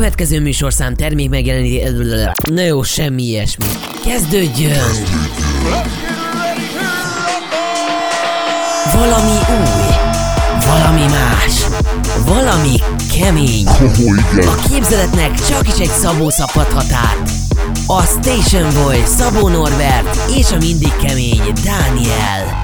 következő műsorszám termék megjeleníti... Na jó, semmi ilyesmi. Kezdődjön! Valami új, valami más, valami kemény. A képzeletnek csak is egy Szabó szabhathat át. A Station Boy Szabó Norbert és a mindig kemény Dániel.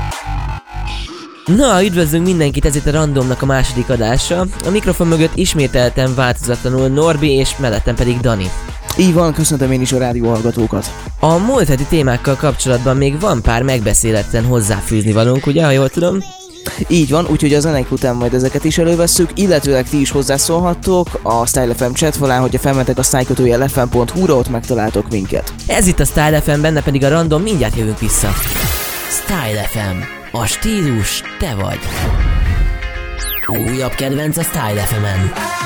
Na, üdvözlünk mindenkit, ez itt a Randomnak a második adása. A mikrofon mögött ismételten változatlanul Norbi és mellettem pedig Dani. Így van, köszöntöm én is a rádió hallgatókat. A múlt heti témákkal kapcsolatban még van pár megbeszéletten hozzáfűzni valónk, ugye, ha jól tudom? Így van, úgyhogy a zenék után majd ezeket is elővesszük, illetőleg ti is hozzászólhattok a Style FM chat falán, hogyha felmentek a szájkötője fm.hu-ra, ott megtaláltok minket. Ez itt a Style FM, benne pedig a Random, mindjárt jövünk vissza. Style FM. A stílus te vagy. Újabb kedvenc a Style FM-en. Your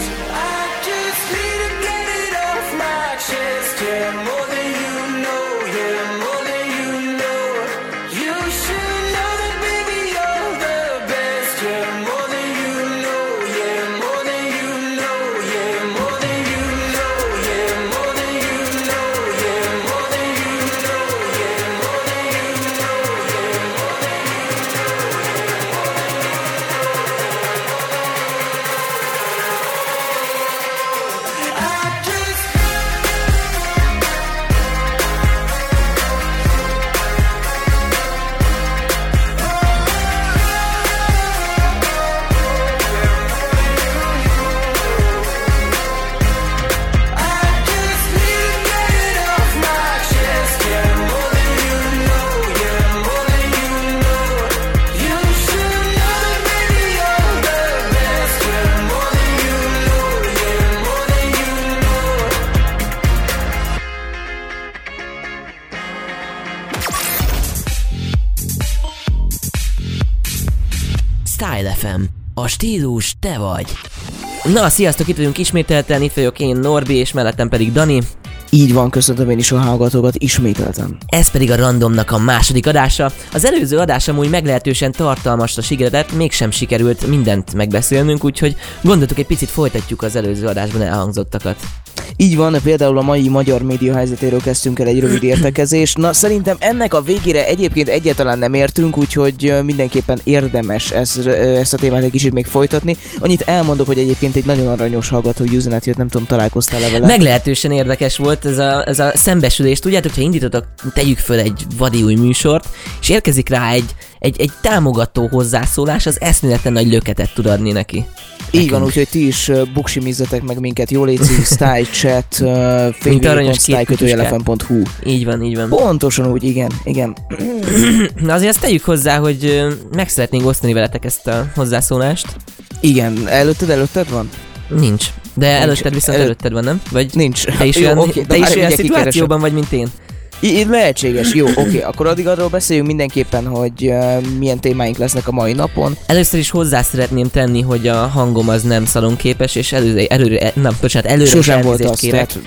A stílus te vagy. Na, sziasztok, itt vagyunk ismételten, itt vagyok én, Norbi, és mellettem pedig Dani. Így van, köszöntöm én is a hallgatókat ismételten. Ez pedig a Randomnak a második adása. Az előző adás amúgy meglehetősen tartalmasra sikeredett, mégsem sikerült mindent megbeszélnünk, úgyhogy gondoltuk egy picit folytatjuk az előző adásban elhangzottakat. Így van, például a mai magyar média helyzetéről kezdtünk el egy rövid értekezést. Na, szerintem ennek a végére egyébként egyáltalán nem értünk, úgyhogy mindenképpen érdemes ezt, ezt a témát egy kicsit még folytatni. Annyit elmondok, hogy egyébként egy nagyon aranyos hallgatói üzenet jött, nem tudom, találkoztál-e vele? Meglehetősen érdekes volt ez a, ez a szembesülés. Tudjátok, ha indítottak, tegyük föl egy vadi új műsort, és érkezik rá egy, egy, egy támogató hozzászólás, az eszméleten nagy löketet tud adni neki. Így van, úgyhogy ti is uh, buksimizzetek meg minket, jól létszik, style chat, uh, facebook.stylekötőjelefem.hu Így van, így van. Pontosan úgy, igen, igen. Na azért azt tegyük hozzá, hogy ö, meg szeretnénk osztani veletek ezt a hozzászólást. Igen, előtted, előtted van? Nincs. De előtted viszont Elő- előtted van, nem? Vagy Nincs. te is Jó, olyan, oké, te is olyan szituációban vagy, mint én? I- Így lehetséges, jó, oké, akkor addig arról beszéljünk mindenképpen, hogy uh, milyen témáink lesznek a mai napon. Először is hozzá szeretném tenni, hogy a hangom az nem szalonképes, és előre, előre nem, bocsánat, előre Sosem volt az, kérek. tehát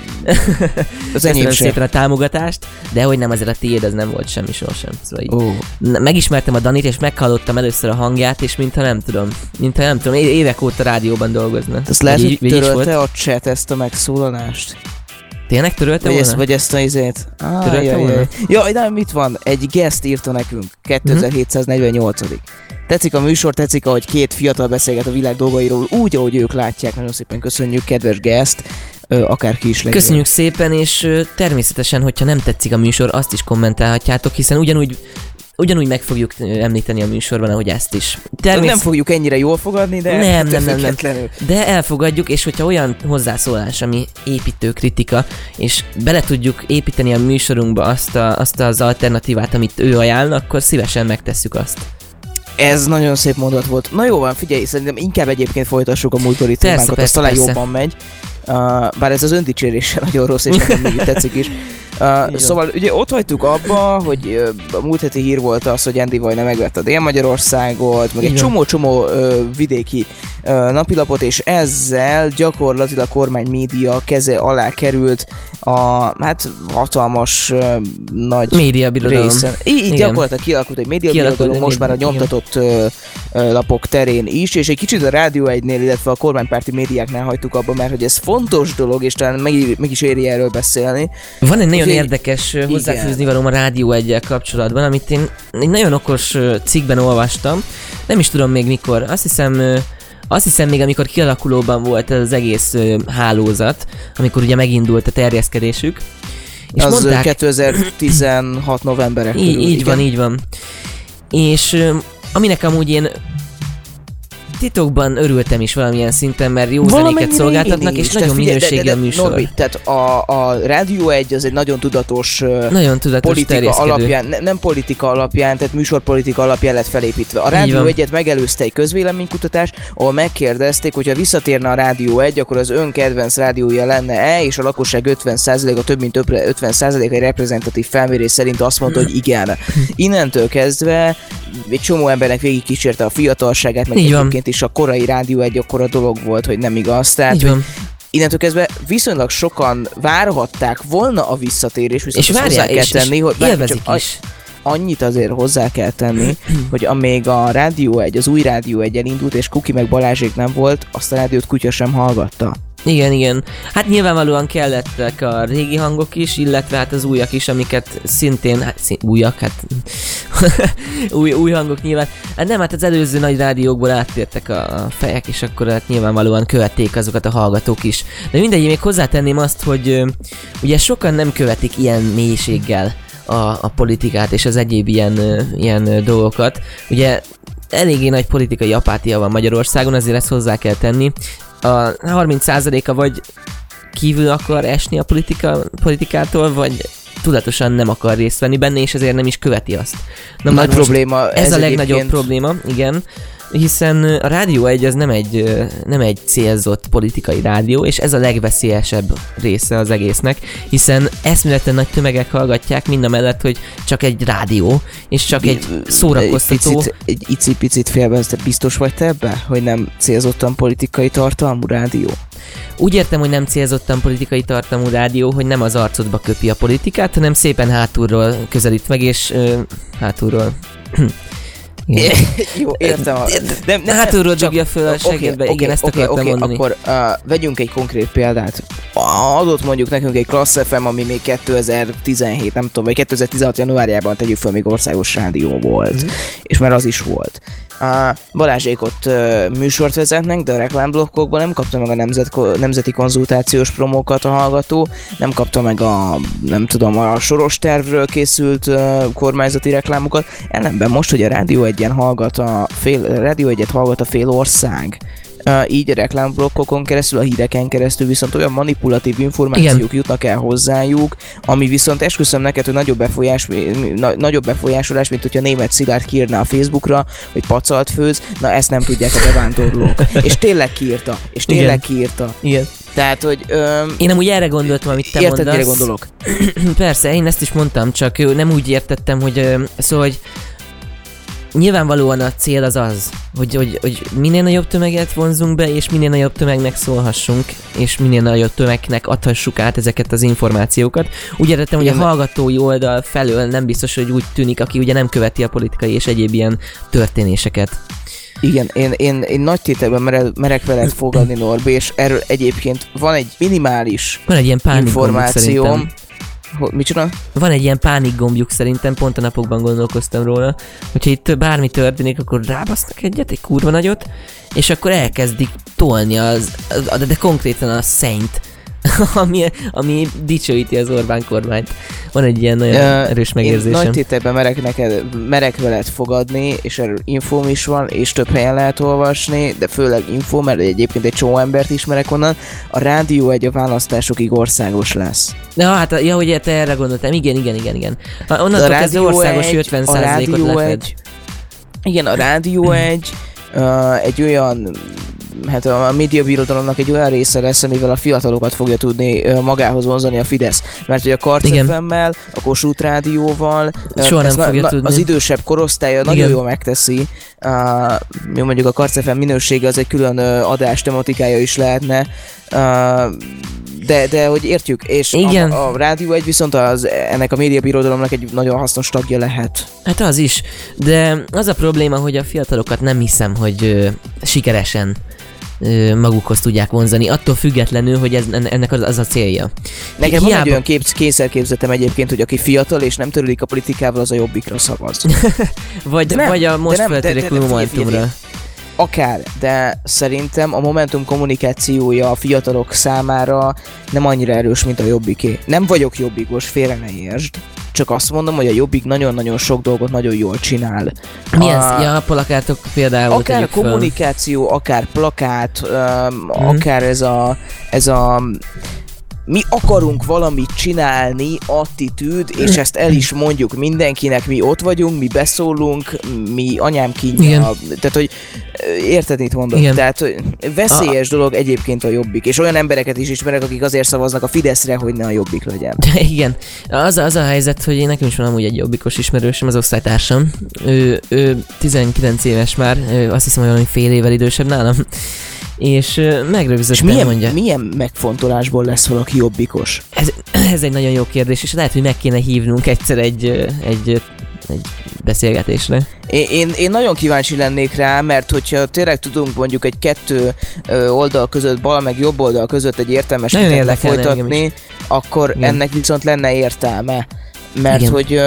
az enyém sem. szépen a támogatást, de hogy nem azért a tiéd, az nem volt semmi sohasem. Szóval így. Na, Megismertem a Danit, és meghallottam először a hangját, és mintha nem tudom, mintha nem tudom, évek óta rádióban dolgozna. ezt lehet, hogy így- volt. törölte a chat ezt a megszólalást? Tényleg törölte Vagy volna? ezt, vagy ezt a izét? Ah, Törölte jaj, volna? jaj. Jaj, de mit van? Egy guest írta nekünk, 2748 Tetszik a műsor, tetszik, ahogy két fiatal beszélget a világ dolgairól, úgy, ahogy ők látják. Nagyon szépen köszönjük, kedves guest, akárki is legyen. Köszönjük szépen, és természetesen, hogyha nem tetszik a műsor, azt is kommentálhatjátok, hiszen ugyanúgy ugyanúgy meg fogjuk említeni a műsorban, ahogy ezt is. Természet... Nem fogjuk ennyire jól fogadni, de nem, nem, nem, nem. De elfogadjuk, és hogyha olyan hozzászólás, ami építő kritika, és bele tudjuk építeni a műsorunkba azt, a, azt az alternatívát, amit ő ajánl, akkor szívesen megtesszük azt. Ez nagyon szép mondat volt. Na jó van, figyelj, szerintem inkább egyébként folytassuk a múltkori témánkat, az talán persze. jobban megy. Uh, bár ez az öndicséréssel nagyon rossz, és nekem még tetszik is. Uh, szóval ugye ott hagytuk abba, hogy uh, a múlt heti hír volt az, hogy Andy Vajna megvette a Dél-Magyarországot, meg egy csomó-csomó uh, vidéki uh, napilapot, és ezzel gyakorlatilag a kormány média keze alá került a hát hatalmas uh, nagy média részen. Így, így gyakorlatilag kialakult egy média birodalom, most már a nyomtatott uh, lapok terén is, és egy kicsit a Rádió egynél, illetve a kormánypárti médiáknál hagytuk abba, mert hogy ez fontos dolog, és talán meg, meg is éri erről beszélni. Van egy nagyon nagyon érdekes hozzáfűzni való a Rádió egyel kapcsolatban, amit én egy nagyon okos cikkben olvastam, nem is tudom még mikor, azt hiszem azt hiszem még amikor kialakulóban volt ez az egész hálózat, amikor ugye megindult a terjeszkedésük. És az mondták, 2016 novemberek így, így van, így van. És aminek amúgy én titokban örültem is valamilyen szinten, mert jó zenéket szolgáltatnak, és nagyon minőségi a műsor. Norbi, tehát a, a Rádió 1 az egy nagyon tudatos, nagyon tudatos politika alapján, ne, nem politika alapján, tehát műsorpolitika alapján lett felépítve. A Rádió 1-et megelőzte egy közvéleménykutatás, ahol megkérdezték, hogyha visszatérne a Rádió 1, akkor az ön kedvenc rádiója lenne-e, és a lakosság 50%-a, több mint 50% egy reprezentatív felmérés szerint azt mondta, hogy igen. Innentől kezdve egy csomó embernek végig kísérte a fiatalságát, meg egyébként is a korai rádió egy akkora dolog volt, hogy nem igaz. Tehát, Így van. innentől kezdve viszonylag sokan várhatták volna a visszatérés, viszont és várják, hozzá kell tenni, hogy élvezik is. Annyit azért hozzá kell tenni, hogy amíg a Rádió egy, az új Rádió egy elindult, és Kuki meg Balázsék nem volt, azt a rádiót kutya sem hallgatta. Igen, igen. Hát nyilvánvalóan kellettek a régi hangok is, illetve hát az újak is, amiket szintén, hát szín, újak, hát új, új hangok nyilván. Hát nem, hát az előző nagy rádiókból áttértek a fejek, és akkor hát nyilvánvalóan követték azokat a hallgatók is. De mindegy, még hozzátenném azt, hogy ugye sokan nem követik ilyen mélységgel a, a politikát és az egyéb ilyen, ilyen dolgokat. Ugye eléggé nagy politikai apátia van Magyarországon, azért ezt hozzá kell tenni a 30%-a vagy kívül akar esni a politika, politikától, vagy tudatosan nem akar részt venni benne, és ezért nem is követi azt. Na, Nagy probléma. Ez, ez a legnagyobb egyébként... probléma, igen hiszen a Rádió egy az nem egy, nem egy célzott politikai rádió, és ez a legveszélyesebb része az egésznek, hiszen eszméleten nagy tömegek hallgatják mind a mellett, hogy csak egy rádió, és csak egy szórakoztató... Egy picit, egy icipicit félbe, biztos vagy te ebbe, hogy nem célzottan politikai tartalmú rádió? Úgy értem, hogy nem célzottan politikai tartalmú rádió, hogy nem az arcodba köpi a politikát, hanem szépen hátulról közelít meg, és ö, hátulról Jó, értem. A... De, de hátulról dugja föl a segédbe, okay, igen, ezt okay, akartam okay, mondani. Akkor uh, vegyünk egy konkrét példát. Adott mondjuk nekünk egy Class FM, ami még 2017, nem tudom, vagy 2016 januárjában tegyük föl, még országos rádió volt. Mm-hmm. És már az is volt. A Balázsék ott műsort vezetnek, de a reklámblokkokban nem kapta meg a nemzet, nemzeti konzultációs promókat a hallgató, nem kapta meg a, nem tudom, a soros tervről készült kormányzati reklámokat. Ellenben most, hogy a Rádió egyen hallgat a fél, a Rádió egyet hallgat a fél ország, így reklámblokkokon keresztül, a híreken keresztül viszont olyan manipulatív információk Igen. jutnak el hozzájuk, ami viszont esküszöm neked, hogy nagyobb, befolyás, na, nagyobb befolyásolás, mint hogyha német Szilárd kiírna a Facebookra, hogy pacalt főz, na ezt nem tudják a bevándorlók. és tényleg kiírta, és tényleg Igen. kiírta. Igen. Tehát, hogy... Öm, én nem úgy erre gondoltam, amit te érted, mondasz. mire gondolok? Persze, én ezt is mondtam, csak nem úgy értettem, hogy szóval, hogy nyilvánvalóan a cél az az, hogy, hogy, hogy minél nagyobb tömeget vonzunk be, és minél nagyobb tömegnek szólhassunk, és minél nagyobb tömegnek adhassuk át ezeket az információkat. Úgy értettem, hogy a hallgatói oldal felől nem biztos, hogy úgy tűnik, aki ugye nem követi a politikai és egyéb ilyen történéseket. Igen, én, én, én nagy tételben merek, merek veled fogadni, Norbi, és erről egyébként van egy minimális van egy ilyen információm, Ho, micsoda? Van egy ilyen pánik gombjuk szerintem, pont a napokban gondolkoztam róla, hogyha itt bármi történik, akkor rábasznak egyet, egy kurva nagyot, és akkor elkezdik tolni az, az de, konkrétan a szennyt, ami, ami dicsőíti az Orbán kormányt. Van egy ilyen nagyon uh, erős megérzésem. Én nagy tételben merek, neked, merek veled fogadni, és erről infóm is van, és több helyen lehet olvasni, de főleg infó, mert egyébként egy csomó embert ismerek onnan. A rádió egy a választásokig országos lesz. Na hát, ja, hogy te erre gondoltam. Igen, igen, igen, igen. Onnantól kezdve országos egy, 50 a rádió egy, Igen, a rádió egy, uh, egy olyan hát a médiabirodalomnak egy olyan része lesz, amivel a fiatalokat fogja tudni magához vonzani a Fidesz. Mert hogy a Karcefemmel, a Kossuth Rádióval, Soha nem fogja na, tudni. az idősebb korosztálya Igen. nagyon jól megteszi. Uh, mondjuk a Karcefem minősége az egy külön adás tematikája is lehetne. Uh, de, de hogy értjük, és Igen. A, a rádió egy viszont az, ennek a médiabirodalomnak egy nagyon hasznos tagja lehet. Hát az is, de az a probléma, hogy a fiatalokat nem hiszem, hogy ö, sikeresen magukhoz tudják vonzani, attól függetlenül, hogy ez, ennek az, az a célja. Nekem Hiába... van egy olyan kép, kényszerképzetem egyébként, hogy aki fiatal és nem törődik a politikával, az a jobbikra szavaz. vagy, nem, vagy a most feltörekvő Momentumra. Akár, de szerintem a Momentum kommunikációja a fiatalok számára nem annyira erős, mint a jobbiké. Nem vagyok jobbikos, félre ne értsd csak azt mondom, hogy a Jobbik nagyon-nagyon sok dolgot nagyon jól csinál. Mi a, ez? Ja, plakátok például. Akár kommunikáció, föl. akár plakát, um, mm. akár ez a, ez a mi akarunk valamit csinálni, attitűd, és ezt el is mondjuk mindenkinek, mi ott vagyunk, mi beszólunk, mi anyám kínja, tehát hogy érted, mit mondok? Igen. Tehát hogy veszélyes a... dolog egyébként a jobbik, és olyan embereket is ismerek, akik azért szavaznak a Fideszre, hogy ne a jobbik legyen. Igen, az, az a helyzet, hogy én nekem is van amúgy egy jobbikos ismerősöm, az osztálytársam, ő, ő 19 éves már, ő azt hiszem, hogy valami fél évvel idősebb nálam, és megrögzítettem, milyen, mondja. milyen megfontolásból lesz valaki jobbikos? Ez, ez egy nagyon jó kérdés, és lehet, hogy meg kéne hívnunk egyszer egy, egy egy beszélgetésre. Én, én, én nagyon kíváncsi lennék rá, mert hogyha tényleg tudunk mondjuk egy kettő oldal között, bal meg jobb oldal között egy értelmes vitát folytatni, akkor Igen. ennek viszont lenne értelme. Mert Igen. hogy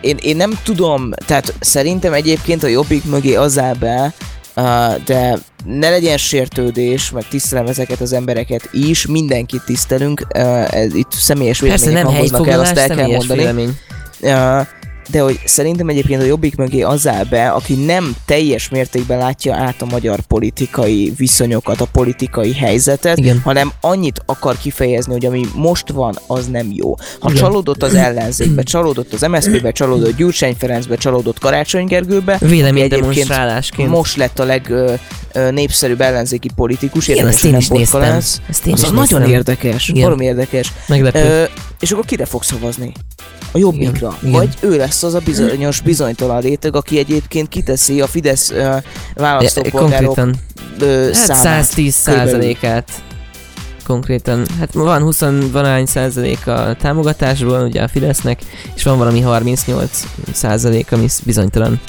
én, én nem tudom, tehát szerintem egyébként a jobbik mögé az áll be, Uh, de ne legyen sértődés, meg tisztelem ezeket az embereket is, mindenkit tisztelünk, uh, ez itt személyes vélemények hangoznak el, azt el kell mondani. Uh, de hogy szerintem egyébként a Jobbik mögé az áll be, aki nem teljes mértékben látja át a magyar politikai viszonyokat, a politikai helyzetet, Igen. hanem annyit akar kifejezni, hogy ami most van, az nem jó. Ha Igen. csalódott az ellenzékbe, csalódott az MSZP-be, csalódott Gyurcsány Ferencbe, csalódott Karácsony Gergőbe, Véleménydemonstrálásként most lett a legnépszerűbb ellenzéki politikus, Igen, ezt én is néztem. Ezt én az is nagyon néztem. érdekes, valami érdekes. Meglepő. és akkor kire fog szavazni? A jobbikra. Igen, vagy ő lesz az a bizonyos bizonytalan réteg, aki egyébként kiteszi a Fidesz uh, választópolgárok uh, hát számát. 110 százalékát konkrétan, hát van 20 valány százalék a támogatásból ugye a Fidesznek, és van valami 38 százalék, ami bizonytalan.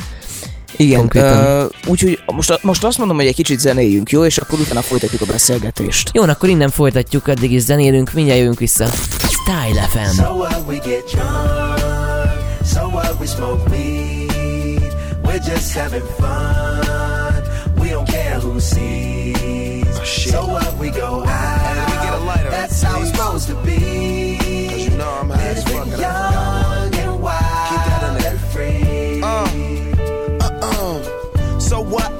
Igen, uh, úgyhogy most, most azt mondom, hogy egy kicsit zenéljünk, jó? És akkor utána folytatjuk a beszélgetést. Jó, akkor innen folytatjuk, addig is zenélünk, mindjárt jövünk vissza. Style FM. So what we so what we smoke weed, we're just having fun, we don't care who sees. Oh, so what we go out, we get a lighter, that's how it's supposed to be.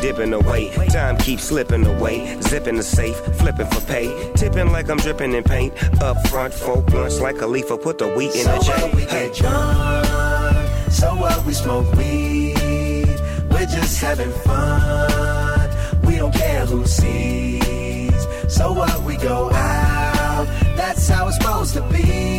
dipping away. Time keeps slipping away. Zipping the safe, flipping for pay. Tipping like I'm dripping in paint. Up front, four blunts like a leaf. Put the wheat in so the chain. We hey. get drunk, so what? We smoke weed. We're just having fun. We don't care who sees. So what? We go out. That's how it's supposed to be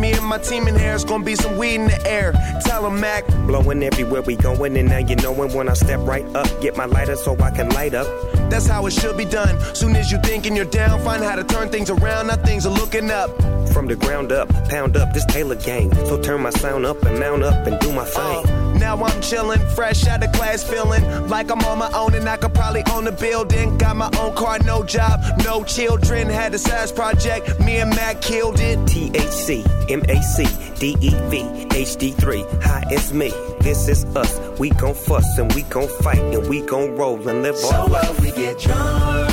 me and my team in here, it's gonna be some weed in the air. Tell them, Mac. Blowing everywhere we going, and now you knowin' when I step right up. Get my lighter so I can light up. That's how it should be done. Soon as you thinking you're down, find how to turn things around. Now things are looking up. From the ground up, pound up this Taylor gang. So turn my sound up and mount up and do my thing. Uh, now I'm chillin', fresh out of class, feeling like I'm on my own and I could probably own a building. Got my own car, no job, no children. Had a size project, me and Mac killed it. THC, MAC, DEV, HD3, hi, it's me. This is us. We gon' fuss and we gon' fight and we gon' roll and live So on. what we get drunk,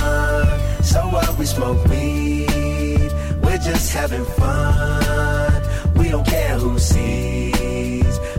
so what we smoke weed, we're just having fun. We don't care who sees.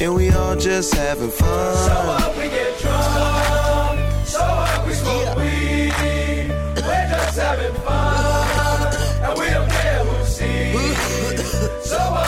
and we all just having fun. So what we get drunk, so what we smoke weed, we're just having fun, and we don't care who sees. So what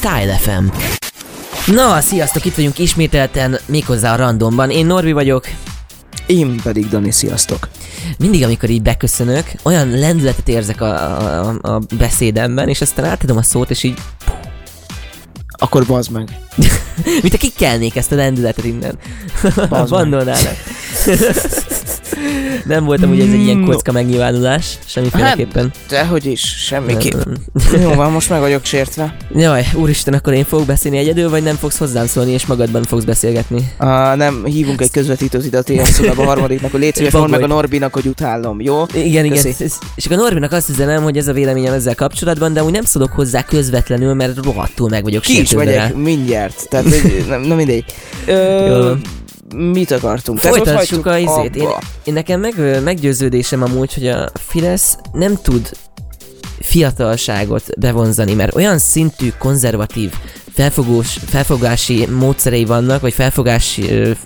Style FM. Na, sziasztok, itt vagyunk ismételten, méghozzá a randomban. Én Norbi vagyok. Én pedig Dani, sziasztok. Mindig, amikor így beköszönök, olyan lendületet érzek a, a, a beszédemben, és aztán átadom a szót, és így, Akkor bazd meg. mint a kikelnék ezt a lendületet innen. Bazd. Bandolnának. Nem voltam ugye ez egy ilyen kocka megnyilvánulás, semmiféleképpen. Dehogy is, semmiképp. Jó van, most meg vagyok sértve. Jaj, úristen, akkor én fogok beszélni egyedül, vagy nem fogsz hozzám szólni, és magadban fogsz beszélgetni? Uh, nem, hívunk egy közvetítőt ide a szobába a harmadiknak, hogy légy szíves, mondd meg a Norbinak, hogy utálom, jó? Igen, igen. Köszi. Ez- És akkor Norbinak azt üzenem, hogy ez a véleményem ezzel kapcsolatban, de úgy nem szólok hozzá közvetlenül, mert rohadtul meg vagyok Ki is rá. megyek, mindjárt. Tehát, nem, nem mindegy. Ö. mit akartunk? Folytassuk a izét. Én, én nekem meg, meggyőződésem amúgy, hogy a Fidesz nem tud fiatalságot bevonzani, mert olyan szintű konzervatív felfogós, felfogási módszerei vannak, vagy felfogási,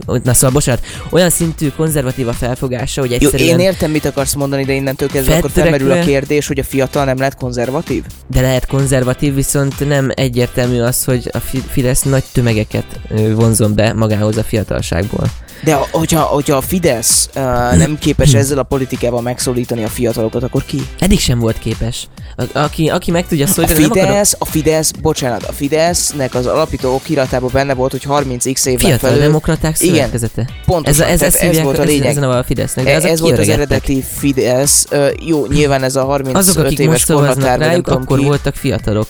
na szóval bocsánat, olyan szintű konzervatív a felfogása, hogy Jó, egyszerűen, én értem, mit akarsz mondani, de innentől kezdve akkor felmerül a kérdés, hogy a fiatal nem lehet konzervatív? de lehet konzervatív, viszont nem egyértelmű az, hogy a Fi- Fidesz nagy tömegeket vonzon be magához a fiatalságból. De a- hogyha, hogyha a Fidesz uh, nem képes ezzel a politikával megszólítani a fiatalokat, akkor ki? Eddig sem volt képes. A, aki, aki meg tudja A szólítani, nem akarok... Fidesz, a Fidesz, bocsánat, a Fidesznek az alapító okiratában benne volt, hogy 30x évvel Fiatal felül. demokraták Igen, szövetkezete. Pontosan, ez, a- ez, ez, ez volt a ez, lényeg. ez neve a Fidesznek, de E- azok ez volt az eredeti Fidesz. Ö, jó, nyilván ez a 35 Azok, akik éves most szavaznak rájuk, akkor voltak fiatalok.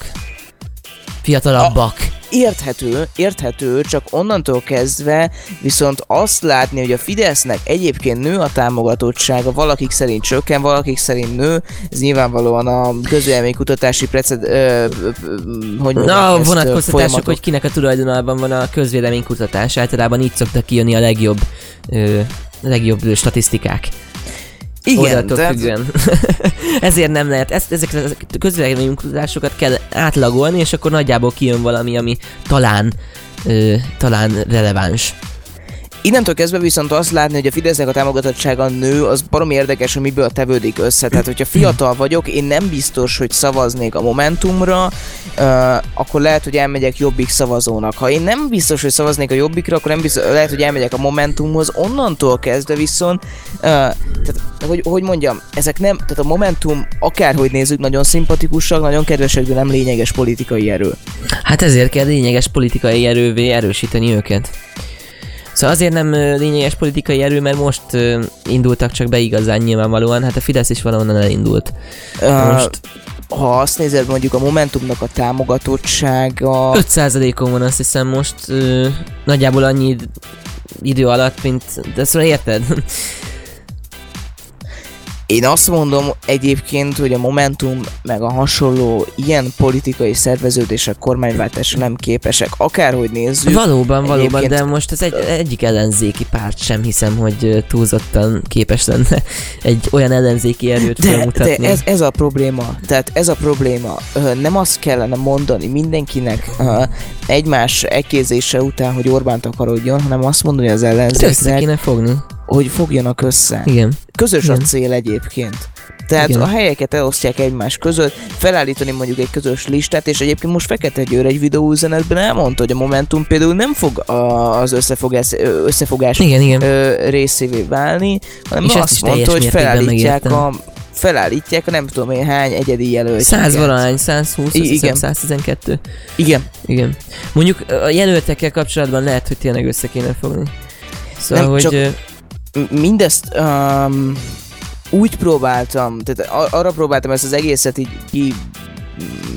Fiatalabbak. Érthető, érthető, csak onnantól kezdve viszont azt látni, hogy a Fidesznek egyébként nő a támogatottsága, valakik szerint csökken, valakik szerint nő, ez nyilvánvalóan a közvéleménykutatási preced, ö, ö, ö, hogy Na, ö, vonatkoztatások, hogy kinek a tulajdonában van a közvéleménykutatás. Általában így szoktak kijönni a legjobb, ö, legjobb statisztikák. Igen, tehát függően. Ezért nem lehet, ezt, ezeket a közvéleménykutatásokat kell átlagolni, és akkor nagyjából kijön valami, ami talán, ö, talán releváns. Innentől kezdve viszont azt látni, hogy a Fidesznek a támogatottsága nő, az barom érdekes, hogy miből tevődik össze. Tehát, hogyha fiatal vagyok, én nem biztos, hogy szavaznék a Momentumra, uh, akkor lehet, hogy elmegyek Jobbik szavazónak. Ha én nem biztos, hogy szavaznék a Jobbikra, akkor nem biztos, lehet, hogy elmegyek a Momentumhoz. Onnantól kezdve viszont, uh, tehát, hogy, hogy mondjam, ezek nem, tehát a Momentum akárhogy nézzük, nagyon szimpatikusak, nagyon kedvesek, de nem lényeges politikai erő. Hát ezért kell lényeges politikai erővé erősíteni őket. Szóval azért nem lényeges politikai erő, mert most indultak csak be igazán nyilvánvalóan, hát a Fidesz is valahonnan elindult. Uh, Most ha azt nézed, mondjuk a Momentumnak a támogatottsága... 5%-on van azt hiszem most, ö, nagyjából annyi idő alatt, mint, de szóval érted? Én azt mondom egyébként, hogy a Momentum meg a hasonló ilyen politikai szerveződések kormányváltásra nem képesek, akárhogy nézzük. Valóban, valóban, Egyébként- de most az egy, egyik ellenzéki párt sem hiszem, hogy túlzottan képes lenne egy olyan ellenzéki erőt De, felmutatni. de ez, ez a probléma, tehát ez a probléma, nem azt kellene mondani mindenkinek egymás ekézése után, hogy Orbán takarodjon, hanem azt mondani az össze ellenzéknek, kéne fogni. Hogy fogjanak össze. Igen. Közös a Igen. cél egyébként. Tehát Igen. a helyeket elosztják egymás között, felállítani mondjuk egy közös listát, és egyébként most Fekete Győr egy videóüzenetben elmondta, hogy a Momentum például nem fog a- az összefogás, összefogás Igen, igen. ö, részévé válni, hanem És azt mondta, hogy felállítják a felállítják a nem tudom én hány egyedi jelöltjét. 100 valahány, 120, azt I- hiszem igen. 112. Igen. Igen. Mondjuk a jelöltekkel kapcsolatban lehet, hogy tényleg össze kéne fogni. Szóval, Nem, hogy... csak- Mindezt um, úgy próbáltam, tehát arra próbáltam ezt az egészet így ki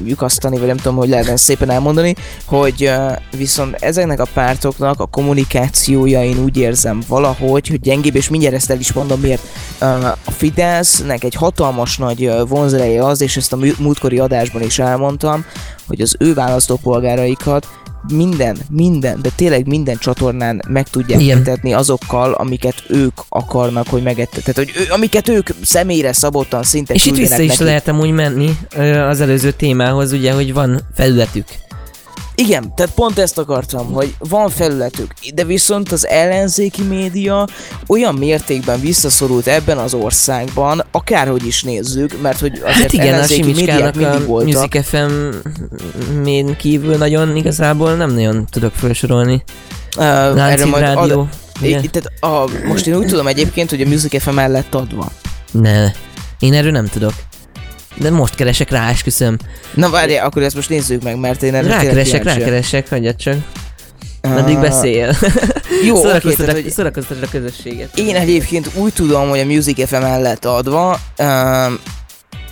lyukasztani, vagy nem tudom, hogy lehetne szépen elmondani, hogy uh, viszont ezeknek a pártoknak a kommunikációja én úgy érzem valahogy, hogy gyengébb, és mindjárt ezt el is mondom miért. Uh, a Fidesznek egy hatalmas nagy uh, vonzereje az, és ezt a múltkori adásban is elmondtam, hogy az ő választópolgáraikat minden, minden, de tényleg minden csatornán meg tudják Igen. etetni azokkal, amiket ők akarnak, hogy megettet. Tehát, hogy ő, amiket ők személyre szabottan szinte És itt vissza is neki. lehet amúgy menni az előző témához, ugye, hogy van felületük. Igen, tehát pont ezt akartam, hogy van felületük, de viszont az ellenzéki média olyan mértékben visszaszorult ebben az országban, akárhogy is nézzük, mert hogy azért Hát igen, a ellenzéki médiák Simicskának mindig a voltak. Music FM-én kívül nagyon igazából nem nagyon tudok felsorolni. Uh, erre majd Rádió. ad, ugye? I- tehát a, most én úgy tudom egyébként, hogy a Music FM el lett adva. Ne, én erről nem tudok. De most keresek rá, esküszöm. Na várjál, akkor ezt most nézzük meg, mert én erre Rákeresek, rákeresek, hagyjad csak. Ah, Addig beszéljél. Jó, tehát, a- hogy a közösséget. én egyébként úgy tudom, hogy a Music FM el lett adva, um,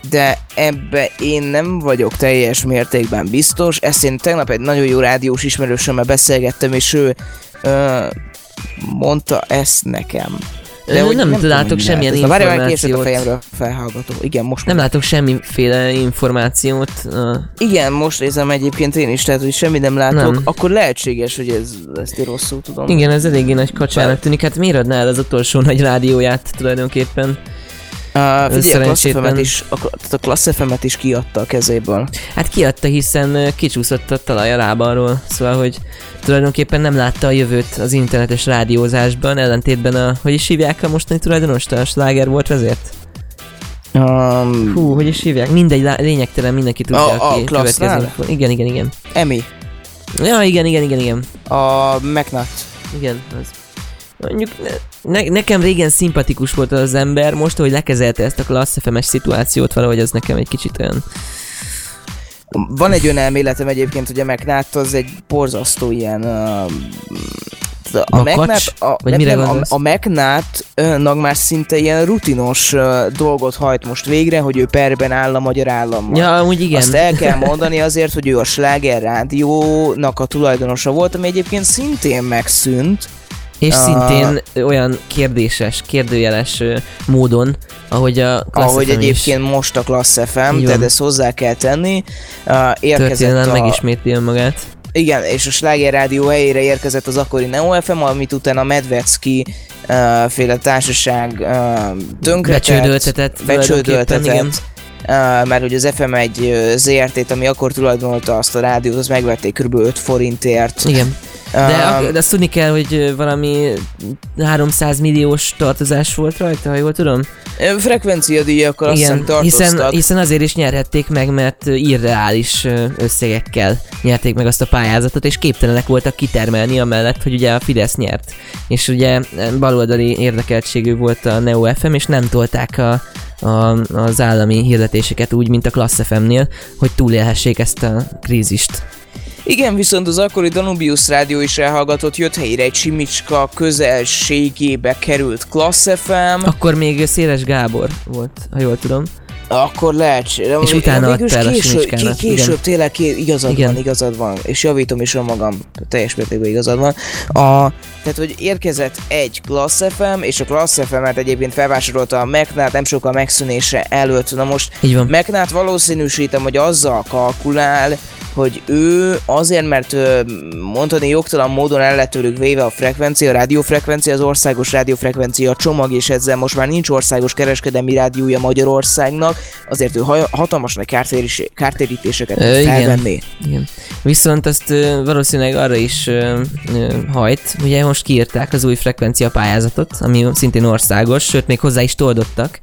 de ebbe én nem vagyok teljes mértékben biztos. Ezt én tegnap egy nagyon jó rádiós ismerősömmel beszélgettem, és ő uh, mondta ezt nekem. De hogy nem, nem látok semmilyen ez. Kiesett a információt. fejemről felhallgató. Igen, most Nem látok semmiféle információt. Igen, most nézem egyébként én is, tehát hogy semmi nem látok, nem. akkor lehetséges, hogy ez, ezt én rosszul tudom. igen, ez eléggé nagy kacsának tűnik. Hát miért adná el az utolsó nagy rádióját tulajdonképpen? Uh, figyelj, a Class is, a, a Class FM-et is kiadta a kezéből. Hát kiadta, hiszen kicsúszott a talaj a lábalról, szóval, hogy tulajdonképpen nem látta a jövőt az internetes rádiózásban, ellentétben a, hogy is hívják a mostani tulajdonost, a sláger volt vezért? Um, Hú, hogy is hívják? Mindegy, lá- lényegtelen, mindenki tudja, A- a aki következő. info- Igen, igen, igen. Emi, Ja, igen, igen, igen, igen. a McNutt. Igen, az. Mondjuk ne, ne, nekem régen szimpatikus volt az ember, most, hogy lekezelte ezt a klassz FM-es szituációt, valahogy az nekem egy kicsit olyan... Van egy olyan elméletem egyébként, hogy a McNutt az egy borzasztó ilyen... Uh, a Makacs? McNutt, a, Vagy nem, mire nem, a, a McNutt-nak már szinte ilyen rutinos uh, dolgot hajt most végre, hogy ő perben áll a magyar állammal. Ja, amúgy igen. Azt el kell mondani azért, hogy ő a Sláger Rádiónak a tulajdonosa volt, ami egyébként szintén megszűnt. És Ah. szintén olyan kérdéses, kérdőjeles módon, ahogy a Class ahogy FM is egyébként most a Class FM, Így tehát ezt hozzá kell tenni. Érkezett a, megismétli önmagát. Igen, és a Sláger Rádió helyére érkezett az akkori Neo FM, amit utána a Medvecki uh, féle társaság uh, tönkretett, Becsődöltetett. igen. Uh, mert hogy az FM egy ZRT-t, ami akkor tulajdonolta azt a rádiót, az megvették kb. 5 forintért. Igen. De, Um, de azt tudni kell, hogy valami 300 milliós tartozás volt rajta, ha jól tudom. Frekvenciadíjakkal azt hiszem tartoztak. hiszen, hiszen azért is nyerhették meg, mert irreális összegekkel nyerték meg azt a pályázatot, és képtelenek voltak kitermelni amellett, hogy ugye a Fidesz nyert. És ugye baloldali érdekeltségű volt a Neo FM, és nem tolták a, a, az állami hirdetéseket úgy, mint a Class FM-nél, hogy túlélhessék ezt a krízist. Igen, viszont az akkori Danubius rádió is elhallgatott, jött helyre egy Simicska közelségébe került Class FM. Akkor még Széles Gábor volt, ha jól tudom. Akkor lehet. És utána adta el a Simicskának, ké- később igen. tényleg ké- igazad Igen. van, igazad van. És javítom is önmagam, teljes mértékben igazad van. A, tehát, hogy érkezett egy Class FM, és a Class FM-et egyébként felvásárolta a McNát nem sokkal megszűnése előtt. Na most Így van. McNát valószínűsítem, hogy azzal kalkulál, hogy ő azért, mert ö, mondhatni jogtalan módon el lett tőlük véve a frekvencia, a rádiófrekvencia, az országos rádiófrekvencia a csomag, és ezzel most már nincs országos kereskedelmi rádiója Magyarországnak, azért ő ha- hatalmas nagy kártéris- kártérítéseket Ö, igen. felvenni. Igen. Viszont azt ö, valószínűleg arra is ö, ö, hajt, ugye most kiírták az új frekvencia pályázatot, ami szintén országos, sőt még hozzá is toldottak.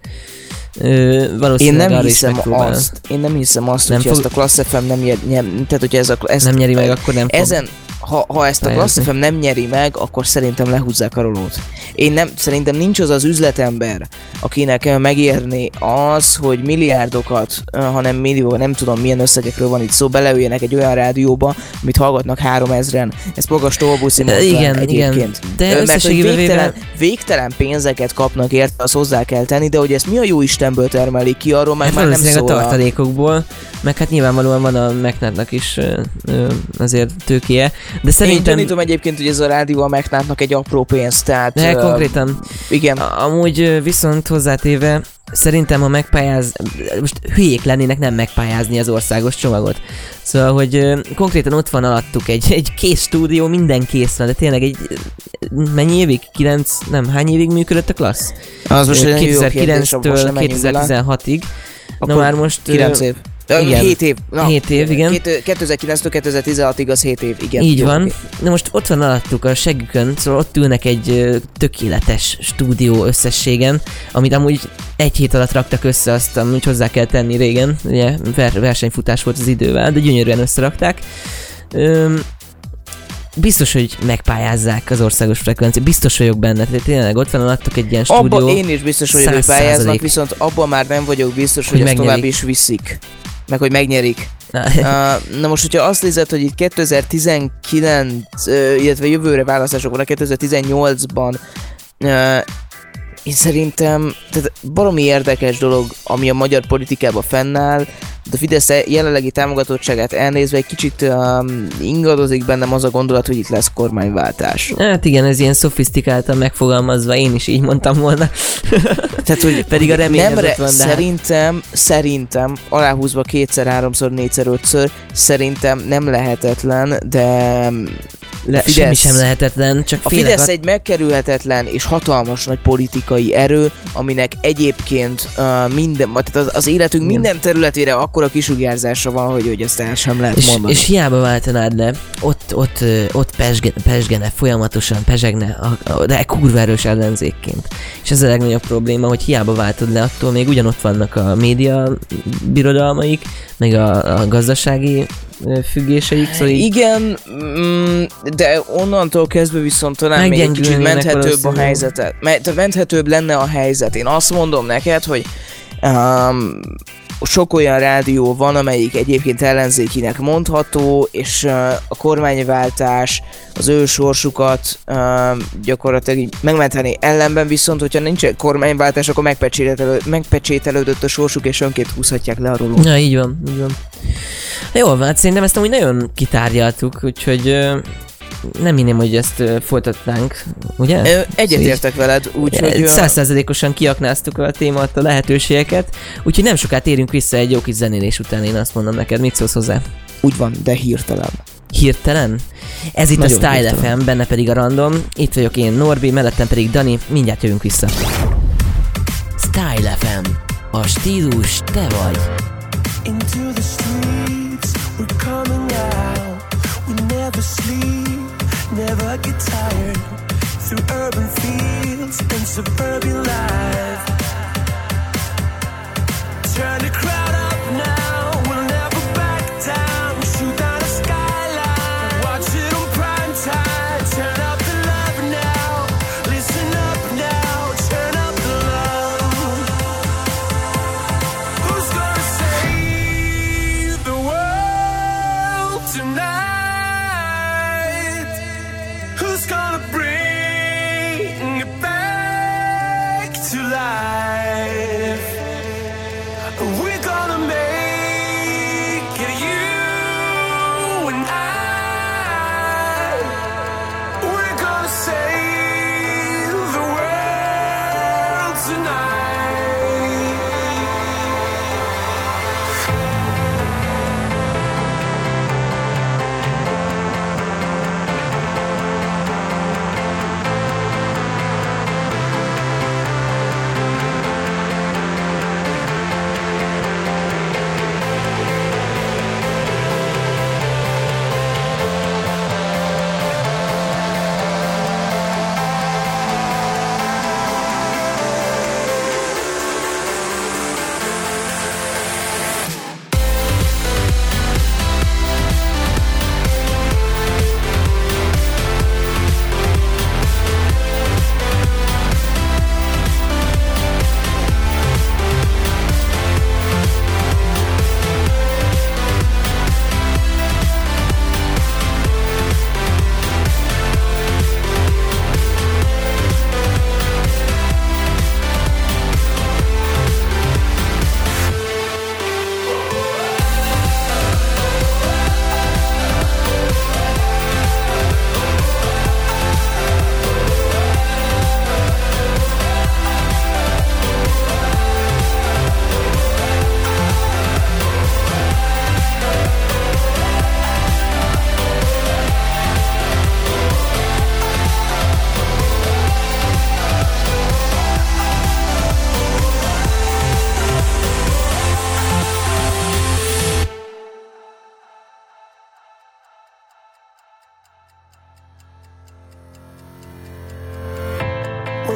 Ö, Én valószínűleg nem arra is hiszem megpróbál. azt, én nem hiszem azt, Nem hogy fog- ezt a Class FM nem nyer, nyem, tehát hogyha ez a, ezt, Nem nyeri meg, akkor nem fog. Ezen, ha, ha ezt a Class. FM nem nyeri meg, akkor szerintem lehúzzák a rolót. Én nem, szerintem nincs az az üzletember, akinek megérni az, hogy milliárdokat, hanem millió, nem tudom milyen összegekről van itt szó, beleüljenek egy olyan rádióba, amit hallgatnak 3000-en. Ez Pogas Tolbuszi Igen, egyébként. igen. De mert hogy végtelen, végtelen pénzeket kapnak érte, azt hozzá kell tenni, de hogy ezt mi a jó Istenből termelik ki, arról meg Hát már nem szól. a tartalékokból, meg hát nyilvánvalóan van a McNatnak is ö, ö, azért tőkéje, de Én szerintem... gyanítom egyébként, hogy ez a rádió a McNatnak egy apró pénz, tehát... De ö, konkrétan, Igen. a- amúgy viszont hozzátéve, szerintem ha megpályáz, most hülyék lennének nem megpályázni az országos csomagot. Szóval, hogy ö, konkrétan ott van alattuk egy, egy kész stúdió, minden kész van, de tényleg egy, mennyi évig? 9, nem, hány évig működött a klassz? Az most egy jó kérdés, most 2009-től nem menjünk bele. 2016-ig. Na Akkor már most... ö, 9 év. Igen. 7 év. Na, Hét év, igen. Két- 2009-től 2016-ig az 7 év, igen. Így Jó, van. oké. Na most ott van alattuk a segükön, szóval ott ülnek egy tökéletes stúdió összességen, amit amúgy egy hét alatt raktak össze, azt amúgy hozzá kell tenni régen, ugye ver- versenyfutás volt az idővel, de gyönyörűen összerakták. Öm, biztos, hogy megpályázzák az országos frekvenciát, biztos vagyok benne, tehát tényleg ott van alattuk egy ilyen stúdió. Abba én is biztos vagyok, hogy pályáznak, viszont abban már nem vagyok biztos, Hogy hogy, ezt tovább is viszik. Meg hogy megnyerik. Na, na most, hogyha azt nézed, hogy itt 2019, uh, illetve jövőre választások vannak 2018-ban, uh, én szerintem tehát baromi érdekes dolog, ami a magyar politikában fennáll, a Fidesz jelenlegi támogatottságát elnézve egy kicsit um, ingadozik bennem az a gondolat, hogy itt lesz kormányváltás. Hát igen, ez ilyen szofisztikáltan megfogalmazva, én is így mondtam volna. Tehát, hogy Pedig a remény nem ott van, de hát- szerintem, szerintem, aláhúzva kétszer, háromszor, négyszer, ötször, szerintem nem lehetetlen, de Le, Fidesz- semmi sem lehetetlen, csak a Fidesz egy megkerülhetetlen és hatalmas nagy politikai erő, aminek egyébként uh, minden, tehát az, az életünk minden területére akkora kisugárzása van, hogy, hogy ezt el sem lehet és, mondani. és hiába váltanád le, ott, ott, ott pesgene, pesgene, folyamatosan a, de kurva erős ellenzékként. És ez a legnagyobb probléma, hogy hiába váltod le, attól még ugyanott vannak a média birodalmaik, meg a, a gazdasági függéseik, szóval így, Igen, mm, de onnantól kezdve viszont talán még egy kicsit menthetőbb a valószínűleg. helyzet. Me- menthetőbb lenne a helyzet. Én azt mondom neked, hogy um, sok olyan rádió van, amelyik egyébként ellenzékinek mondható, és a kormányváltás az ő sorsukat gyakorlatilag így megmenteni. Ellenben viszont, hogyha nincs kormányváltás, akkor megpecsételő- megpecsételődött a sorsuk, és önként húzhatják le a rolót. Na, így van, így van. Jó, hát szerintem ezt amúgy nagyon kitárgyaltuk, úgyhogy nem hinném, hogy ezt folytatnánk, ugye? Egyetértek veled, úgyhogy... ö, Százszerzelékosan kiaknáztuk a témát, a lehetőségeket, úgyhogy nem soká térünk vissza egy jó kis zenélés után, én azt mondom neked, mit szólsz hozzá? Úgy van, de hirtelen. Hirtelen? Ez itt Nagyon a Style hirtelen. FM, benne pedig a Random, itt vagyok én Norbi, mellettem pedig Dani, mindjárt jövünk vissza. Style FM. A stílus te vagy. Into the never get tired. Through urban fields and suburban life. Turn the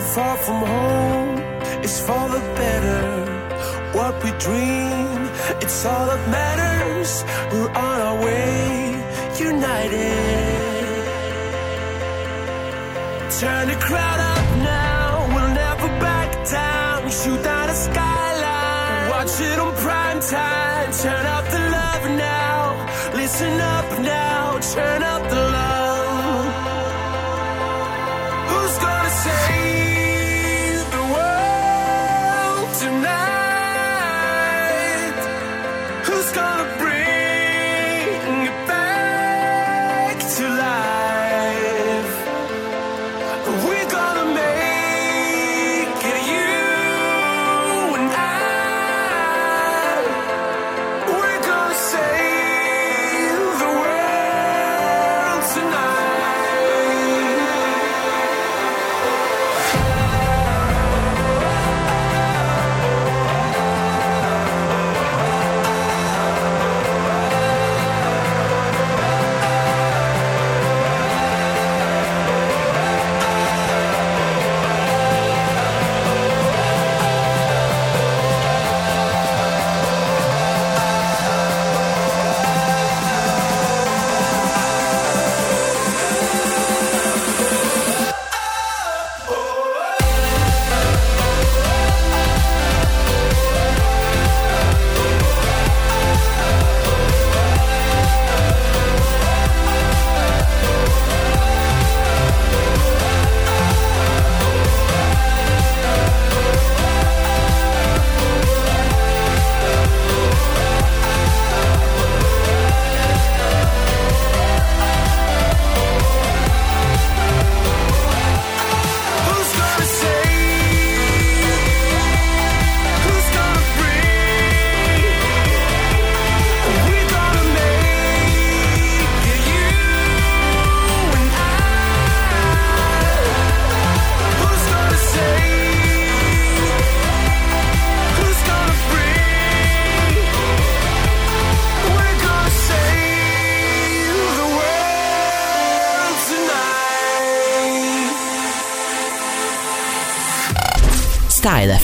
far from home is for the better. What we dream, it's all that matters. We're on our way, united. Turn the crowd up now, we'll never back down. Shoot down a skyline, watch it on prime time. Turn up the love now, listen up now, turn up the love.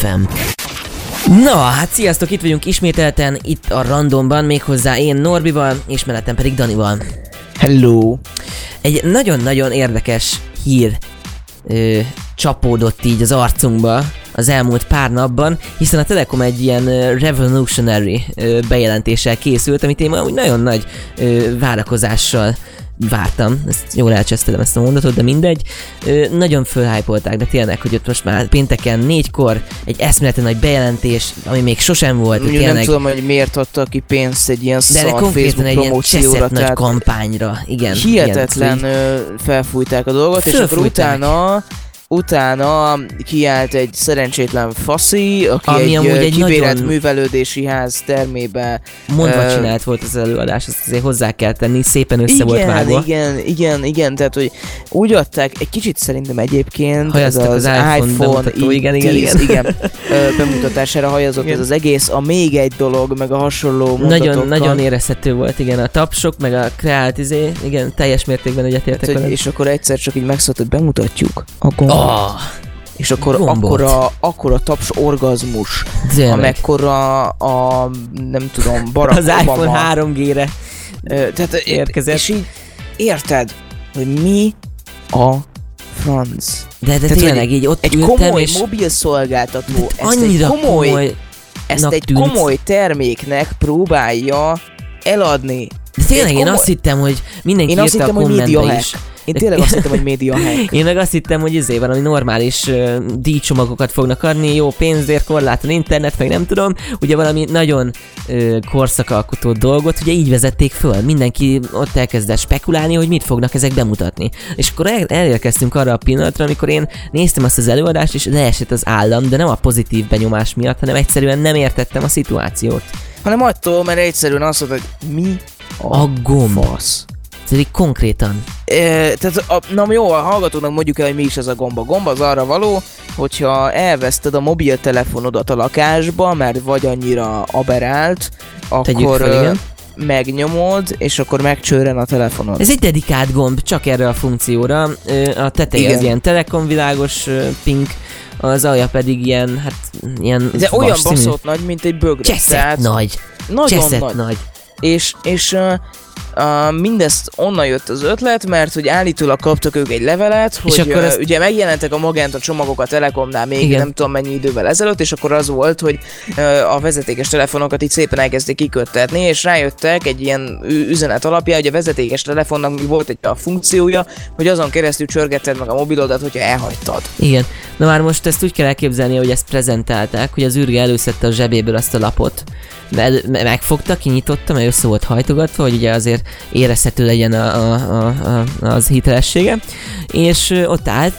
FM. Na, hát sziasztok, itt vagyunk ismételten, itt a randomban, méghozzá én Norbival, és mellettem pedig Danival. Hello! Egy nagyon-nagyon érdekes hír ö, csapódott így az arcunkba az elmúlt pár napban, hiszen a Telekom egy ilyen ö, revolutionary ö, bejelentéssel készült, amit én amúgy nagyon nagy ö, várakozással vártam, ezt jól elcsesztelem ezt a mondatot, de mindegy. Ö, nagyon fölhájpolták, de tényleg, hogy ott most már pénteken négykor egy eszméleten nagy bejelentés, ami még sosem volt, Mondjuk nem tényleg tudom, hogy miért adtak ki pénzt egy ilyen de szar Facebook egy ilyen promócióra, cseszett nagy kampányra, igen. hihetetlen ö, felfújták a dolgot, és akkor Fölfújták. utána utána kiállt egy szerencsétlen faszi, aki Ami egy, amúgy egy kibérelt nagyon- művelődési ház termébe mondva Ö, csinált volt az előadás, azt azért hozzá kell tenni, szépen össze volt igen, vágva. igen, igen, igen, tehát hogy úgy adták, egy kicsit szerintem egyébként Hajaztak az iPhone bemutató, i- igen, igen, 10, igen. igen ö, bemutatására hajazott Igen. ez az egész, a még egy dolog, meg a hasonló Nagyon, nagyon érezhető volt, igen, a tapsok, meg a kreált izé, igen, teljes mértékben egyetértek veled. és akkor egyszer csak így megszólt, hogy bemutatjuk a gombot. Oh, és akkor gombot. akkora, akkora taps orgazmus, tényleg. amekkora a, nem tudom, Barack Az iPhone Obama. 3G-re. Ö, tehát, érkezett. És így érted, hogy mi a franc. De, de Tehát, tényleg így ott Egy komoly és mobil szolgáltató ezt annyira egy komoly, komoly ezt egy tűnt. komoly terméknek próbálja eladni. De tényleg én komoly- azt hittem, hogy mindenki Én azt írta a hittem, hogy kommentbe is. Én tényleg azt hittem, hogy média hack. Én meg azt hittem, hogy izé valami normális uh, díjcsomagokat fognak adni, jó pénzért, korlátlan internet, meg nem tudom, ugye valami nagyon uh, korszakalkotó dolgot, ugye így vezették föl. Mindenki ott elkezdett spekulálni, hogy mit fognak ezek bemutatni. És akkor el, elérkeztünk arra a pillanatra, amikor én néztem azt az előadást, és leesett az állam, de nem a pozitív benyomás miatt, hanem egyszerűen nem értettem a szituációt. Hanem attól, mert egyszerűen azt mondta, hogy mi a, A gomb. fasz. Így konkrétan. E, tehát, a, na jó, a hallgatónak mondjuk el, hogy mi is ez a gomb. A gomb az arra való, hogyha elveszted a mobiltelefonodat a lakásba, mert vagy annyira aberált, akkor fel, igen. megnyomod, és akkor megcsőren a telefonod. Ez egy dedikált gomb, csak erre a funkcióra. A teteje Igen. az ilyen telekomvilágos pink, az alja pedig ilyen, hát ilyen De olyan baszott nagy, mint egy bögre. Cseszett nagy. Nagyon Cseszett nagy. nagy. És, és uh, uh, mindezt onnan jött az ötlet, mert hogy állítólag kaptak ők egy levelet, hogy akkor uh, ezt- ugye megjelentek a Magenta csomagok a Telekomnál még Igen. nem tudom mennyi idővel ezelőtt, és akkor az volt, hogy uh, a vezetékes telefonokat így szépen elkezdték kiköttetni, és rájöttek egy ilyen üzenet alapján, hogy a vezetékes telefonnak volt egy a funkciója, hogy azon keresztül csörgetted meg a mobilodat, hogyha elhagytad. Igen. Na már most ezt úgy kell elképzelni, hogy ezt prezentálták, hogy az űrge előszedte a zsebéből azt a lapot, megfogta, kinyitotta, mert össze volt hajtogatva, hogy ugye azért érezhető legyen a, a, a, az hitelessége, és ott állt,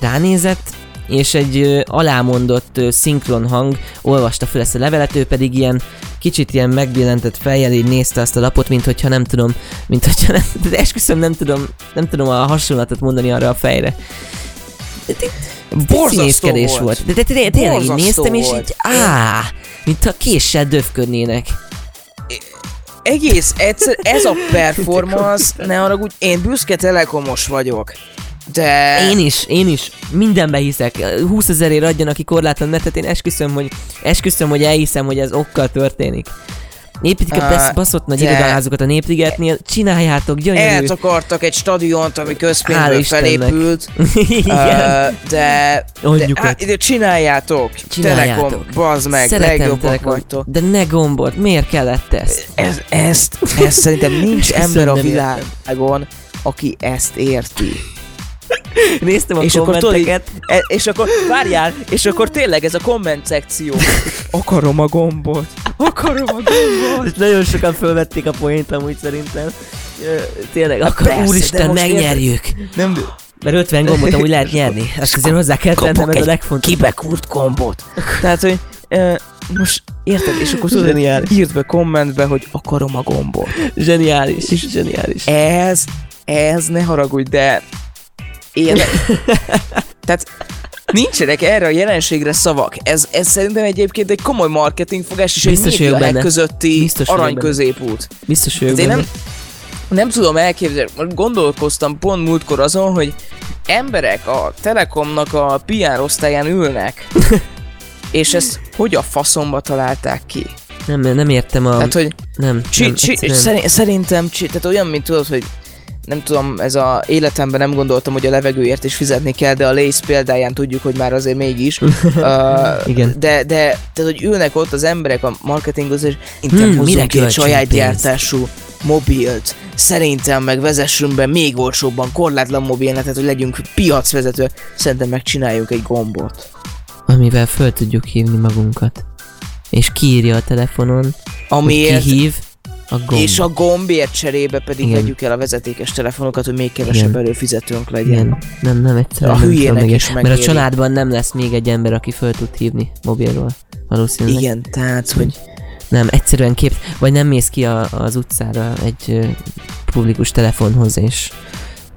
ránézett, és egy alámondott szinkron hang olvasta fel ezt a levelet, ő pedig ilyen kicsit ilyen megbillentett fejjel így nézte azt a lapot, mint hogyha nem tudom, mint hogyha nem, de esküszöm nem tudom, nem tudom a hasonlatot mondani arra a fejre. Borzasztó volt. volt. De, de, de, de tényleg így néztem, és így áh, mintha késsel döfködnének. Egész egyszer, ez a performance, ne haragudj, én büszke telekomos vagyok. De... Én is, én is, mindenbe hiszek. 20 ezerért adjon, aki korlátlan netet, én esküszöm, hogy, esküszöm, hogy elhiszem, hogy ez okkal történik. A Á, besz- baszott nagy de- irodaházokat a Népligetnél, csináljátok, gyönyörű. Eltakartak egy stadiont, ami közpénzből felépült. Igen. Uh, de, de, Anyjukat. hát, de csináljátok. Csináljátok. Telekom, bazd meg, Szeretem legjobbak Telekom, vagytok. de ne gombot, miért kellett ez? Ez, ezt, ezt szerintem nincs ember a világon, aki ezt érti. Néztem a és akkor tudod, kommenteket, e, és akkor várjál, és akkor tényleg ez a komment szekció. Akarom a gombot. Akarom a gombot. és nagyon sokan fölvették a point amúgy szerintem. Tényleg, akkor persze, úristen, megnyerjük. Nem, Mert 50 gombot amúgy lehet nyerni. Ezt azért hozzá kell tennem, ez a legfontosabb. kibekúrt gombot. Tehát, hogy uh, most érted, és akkor tudod, Zseniális. írd be kommentbe, hogy akarom a gombot. Zseniális, zseniális. Ez, ez ne haragudj, de én... Tehát nincsenek erre a jelenségre szavak. Ez, ez szerintem egyébként egy komoly marketingfogás, és Biztos egy benne. közötti Biztos arany középút. Biztos vagyok Tehát én nem, nem tudom elképzelni, gondolkoztam pont múltkor azon, hogy emberek a Telekomnak a PR osztályán ülnek, és ezt hogy a faszomba találták ki? Nem, nem értem a... Tehát, hogy nem, csi, nem, csi, szerintem, csi, tehát olyan, mint tudod, hogy nem tudom, ez a életemben nem gondoltam, hogy a levegőért is fizetni kell, de a Lace példáján tudjuk, hogy már azért mégis. uh, Igen. De, de, tehát, hogy ülnek ott az emberek a marketinghoz, és Hmm, hozzunk ki egy saját gyártású mobilt. Szerintem meg vezessünk be még olcsóbban korlátlan mobilnetet, hogy legyünk piacvezető. Szerintem megcsináljuk egy gombot. Amivel föl tudjuk hívni magunkat. És kiírja a telefonon, hogy Amiért ki hív a gomb. És a gombért cserébe pedig Igen. vegyük el a vezetékes telefonokat, hogy még kevesebb Igen. előfizetőnk legyen. Igen, nem, nem egyszerűen A nem hülyének is Mert a megéri. családban nem lesz még egy ember, aki föl tud hívni mobilról. Valószínűleg. Igen, tehát, hogy Nem, egyszerűen kép, vagy nem mész ki a, az utcára egy ö, publikus telefonhoz, és,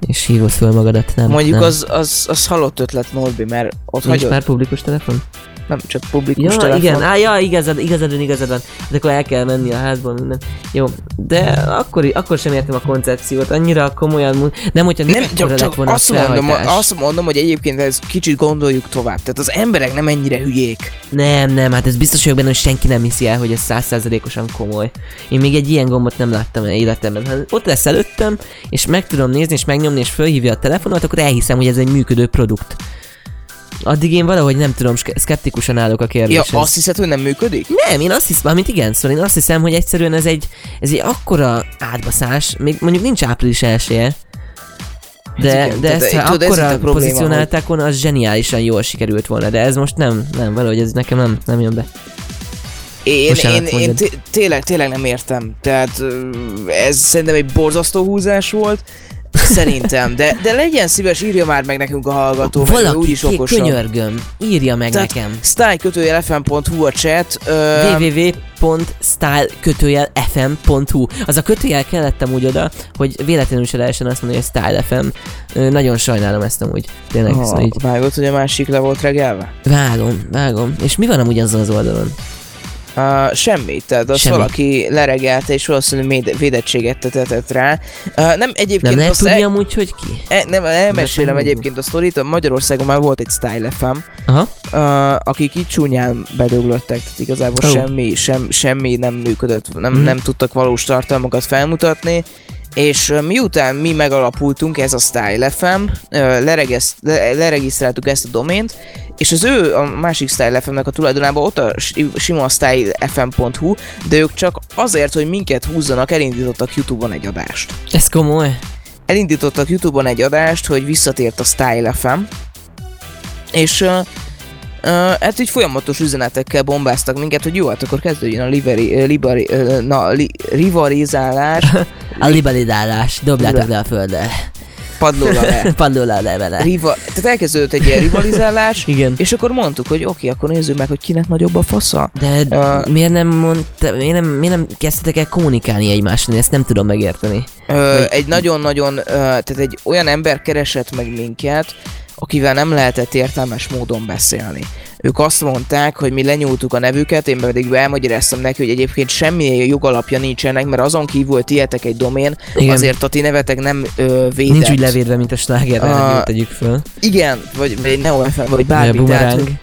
és hívod föl magadat, nem? mondjuk nem. az, az, az halott ötlet Norbi, mert ott Nincs hagyod, már publikus telefon? Nem csak publikus Ja, telefon. igen, á, ja, igazad, igazad van, igazad van. De akkor el kell menni a házból, minden. Jó, de akkor, akkor sem értem a koncepciót, annyira komolyan, nem, hogyha Nem, ekkora csak, csak volna azt, mondom, azt mondom, hogy egyébként ez kicsit gondoljuk tovább. Tehát az emberek nem ennyire hülyék. Nem, nem, hát ez biztos vagyok benne, hogy senki nem hiszi el, hogy ez százszázalékosan komoly. Én még egy ilyen gombot nem láttam el életemben. Ha ott lesz előttem, és meg tudom nézni, és megnyomni, és fölhívja a telefonot, akkor elhiszem, hogy ez egy működő produkt. Addig én valahogy nem tudom, ske- szkeptikusan állok a Ja, kérdéshez. azt hiszed, hogy nem működik? Nem, én azt hiszem, mármint igen, szóval én azt hiszem, hogy egyszerűen ez egy, ez egy akkora átbaszás, még mondjuk nincs április elsője, de, Hát igen, de ezt ha tudod, ez akkora probléma, pozícionálták volna, az zseniálisan jól sikerült volna, de ez most nem, nem, valahogy ez nekem nem, nem jön be. Én, én, én tényleg, tényleg nem értem. Tehát ez szerintem egy borzasztó húzás volt. Szerintem, de, de legyen szíves, írja már meg nekünk a hallgató, Valaki, úgyis okosabb. könyörgöm, írja meg Tehát nekem. Style kötőjel fm.hu a chat. Ö, www.style-fm.hu Az a kötőjel kellett amúgy oda, hogy véletlenül se lehessen azt mondani, hogy Style FM. Ö, nagyon sajnálom ezt amúgy. Tényleg, ha, így vágod, hogy a másik le volt regelve? vágom, vágom. És mi van amúgy azzal az oldalon? Uh, semmi, tehát azt Semmi. valaki leregelte, és valószínűleg védettséget tetett rá. Uh, nem egyébként Nem lehet tudni el, amúgy, hogy ki? e, nem, elmesélem De- egyébként a sztorit, Magyarországon már volt egy Style FM, Aha. uh, akik így csúnyán bedöglöttek, tehát igazából Ó. semmi, sem, semmi nem működött, nem, Mhm. nem tudtak valós tartalmakat felmutatni, és miután mi megalapultunk, ez a Style FM, leregisztráltuk ezt a domént, és az ő, a másik Style FM-nek a tulajdonában ott a si- sima stylefm.hu, de ők csak azért, hogy minket húzzanak, elindítottak Youtube-on egy adást. Ez komoly? Elindítottak Youtube-on egy adást, hogy visszatért a Style FM, és hát így folyamatos üzenetekkel bombáztak minket, hogy jó, hát akkor kezdődjön a uh, liberi, uh, na, li, rivarizálás, A liberalizálás, dobjátok le a földre. padlóra le. Padló le vele. Riva, tehát elkezdődött egy ilyen rivalizálás, Igen. és akkor mondtuk, hogy oké, akkor nézzük meg, hogy kinek nagyobb a fasza. De Ö, miért nem mondta, miért nem, miért nem kezdtetek el kommunikálni egymásra? Én Ezt nem tudom megérteni. Ö, egy nagyon-nagyon, ö, tehát egy olyan ember keresett meg minket, akivel nem lehetett értelmes módon beszélni. Ők azt mondták, hogy mi lenyúltuk a nevüket, én pedig elmagyaráztam neki, hogy egyébként semmi jogalapja nincsenek, mert azon kívül, hogy tietek egy domén, Igen. Azért a ti nevetek nem ö, védett. Nincs úgy levédve, mint a slágerben, A- uh, tegyük föl. Igen, vagy, vagy Neo FM, vagy Vagy bármi. Tehát, hogy,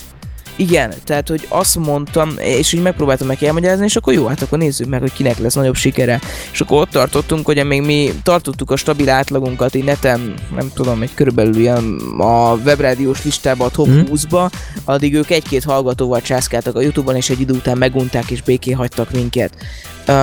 igen, tehát hogy azt mondtam, és így megpróbáltam neki elmagyarázni, és akkor jó, hát akkor nézzük meg, hogy kinek lesz nagyobb sikere. És akkor ott tartottunk, hogy még mi tartottuk a stabil átlagunkat így neten, nem tudom, egy körülbelül ilyen a webrádiós listában, a top Mhm. 20-ba, addig ők egy-két hallgatóval császkáltak a Youtube-on, és egy idő után megunták és béké hagytak minket. Uh,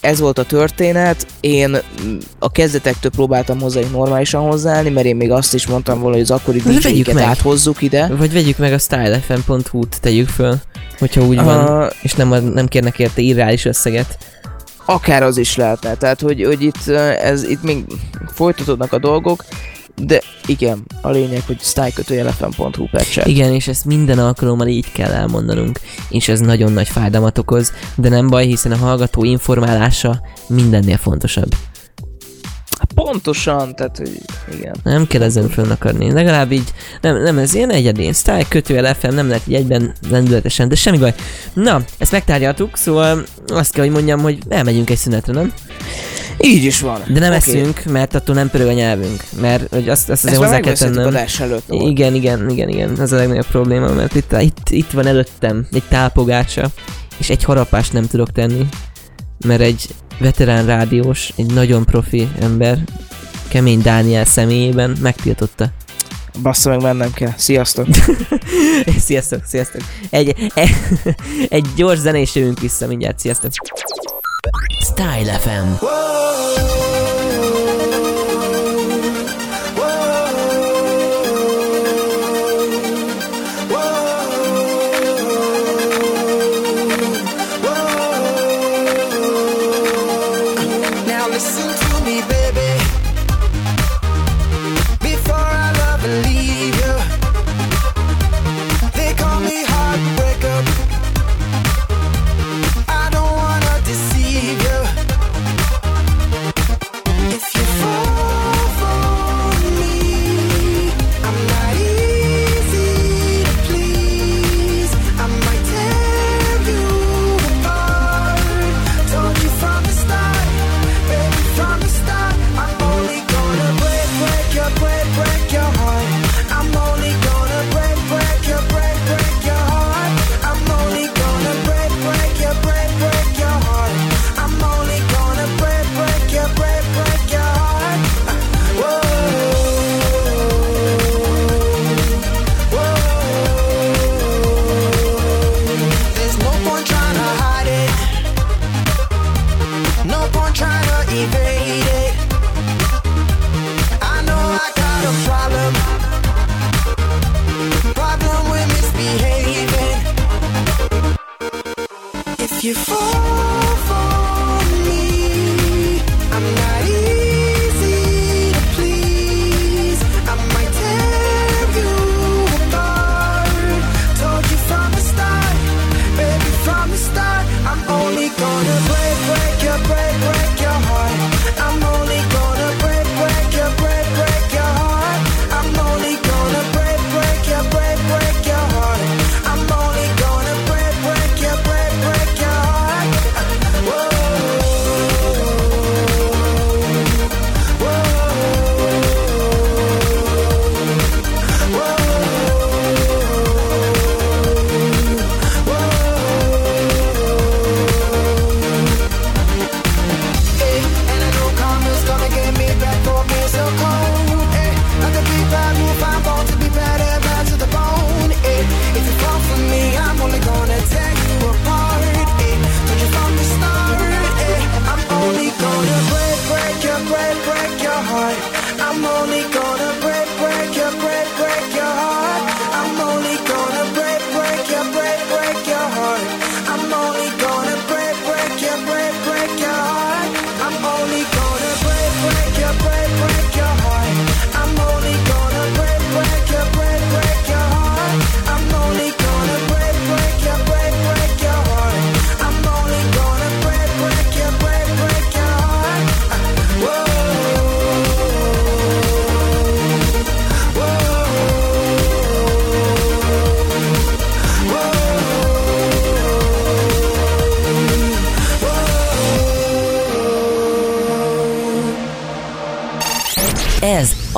ez volt a történet, én mm, a kezdetektől próbáltam hozzájuk normálisan hozzáállni, mert én még azt is mondtam volna, hogy az akkori DJ-ket áthozzuk ide. Vagy vegyük meg a stylefm.hu-t, tegyük föl, hogyha úgy van, Uh, és nem, nem kérnek érte irreális összeget. akár az is lehetne, tehát hogy, hogy itt, ez, itt még folytatódnak a dolgok, de igen, a lényeg, hogy stylekötőjelefem.hu per chat. Igen, és ezt minden alkalommal így kell elmondanunk, és ez nagyon nagy fájdalmat okoz, de nem baj, hiszen a hallgató informálása mindennél fontosabb. Pontosan, tehát hogy igen. Nem kell ezen fönnakadni. Legalább így, nem, nem ez ilyen egyedi. Style kötőjel FM nem lehet így egyben lendületesen, de semmi baj. Na, ezt megtárgyaltuk, szóval azt kell, hogy mondjam, hogy elmegyünk egy szünetre, nem? Így is van. De nem Oké. eszünk, mert attól nem pörög a nyelvünk. Mert hogy azt, azt azért Ezt hozzá kell tennem. adás előtt. Igen, igen, igen, igen, ez a legnagyobb probléma, mert itt, itt, itt van előttem egy tápogácsa, és egy harapást nem tudok tenni, mert egy veterán rádiós, egy nagyon profi ember, kemény Dániel személyében megtiltotta. Bassza meg mennem kell. Sziasztok. sziasztok, sziasztok. Egy, egy, egy gyors zenés jövünk vissza mindjárt, sziasztok. Style FM. Now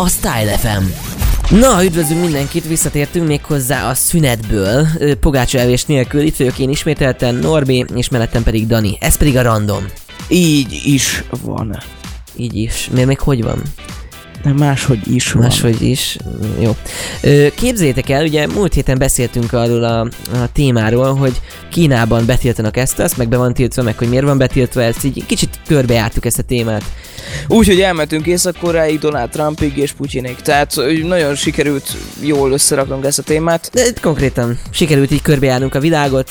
a Style FM. Na, üdvözlünk mindenkit, visszatértünk még hozzá a szünetből, Pogács elvés nélkül, itt vagyok én ismételten, Norbi, és mellettem pedig Dani, ez pedig a random. Így is van. Így is. Miért még hogy van? De máshogy is van. Máshogy is. Jó. Képzeljétek el, ugye múlt héten beszéltünk arról a, a témáról, hogy Kínában betiltanak ezt, azt meg be van tiltva, meg hogy miért van betiltva ezt, így kicsit körbejártuk ezt a témát. Úgy, hogy elmentünk Észak-Koreáig, Donald Trumpig és Putyinig, tehát nagyon sikerült jól összeraknunk ezt a témát. De konkrétan sikerült így körbejárnunk a világot,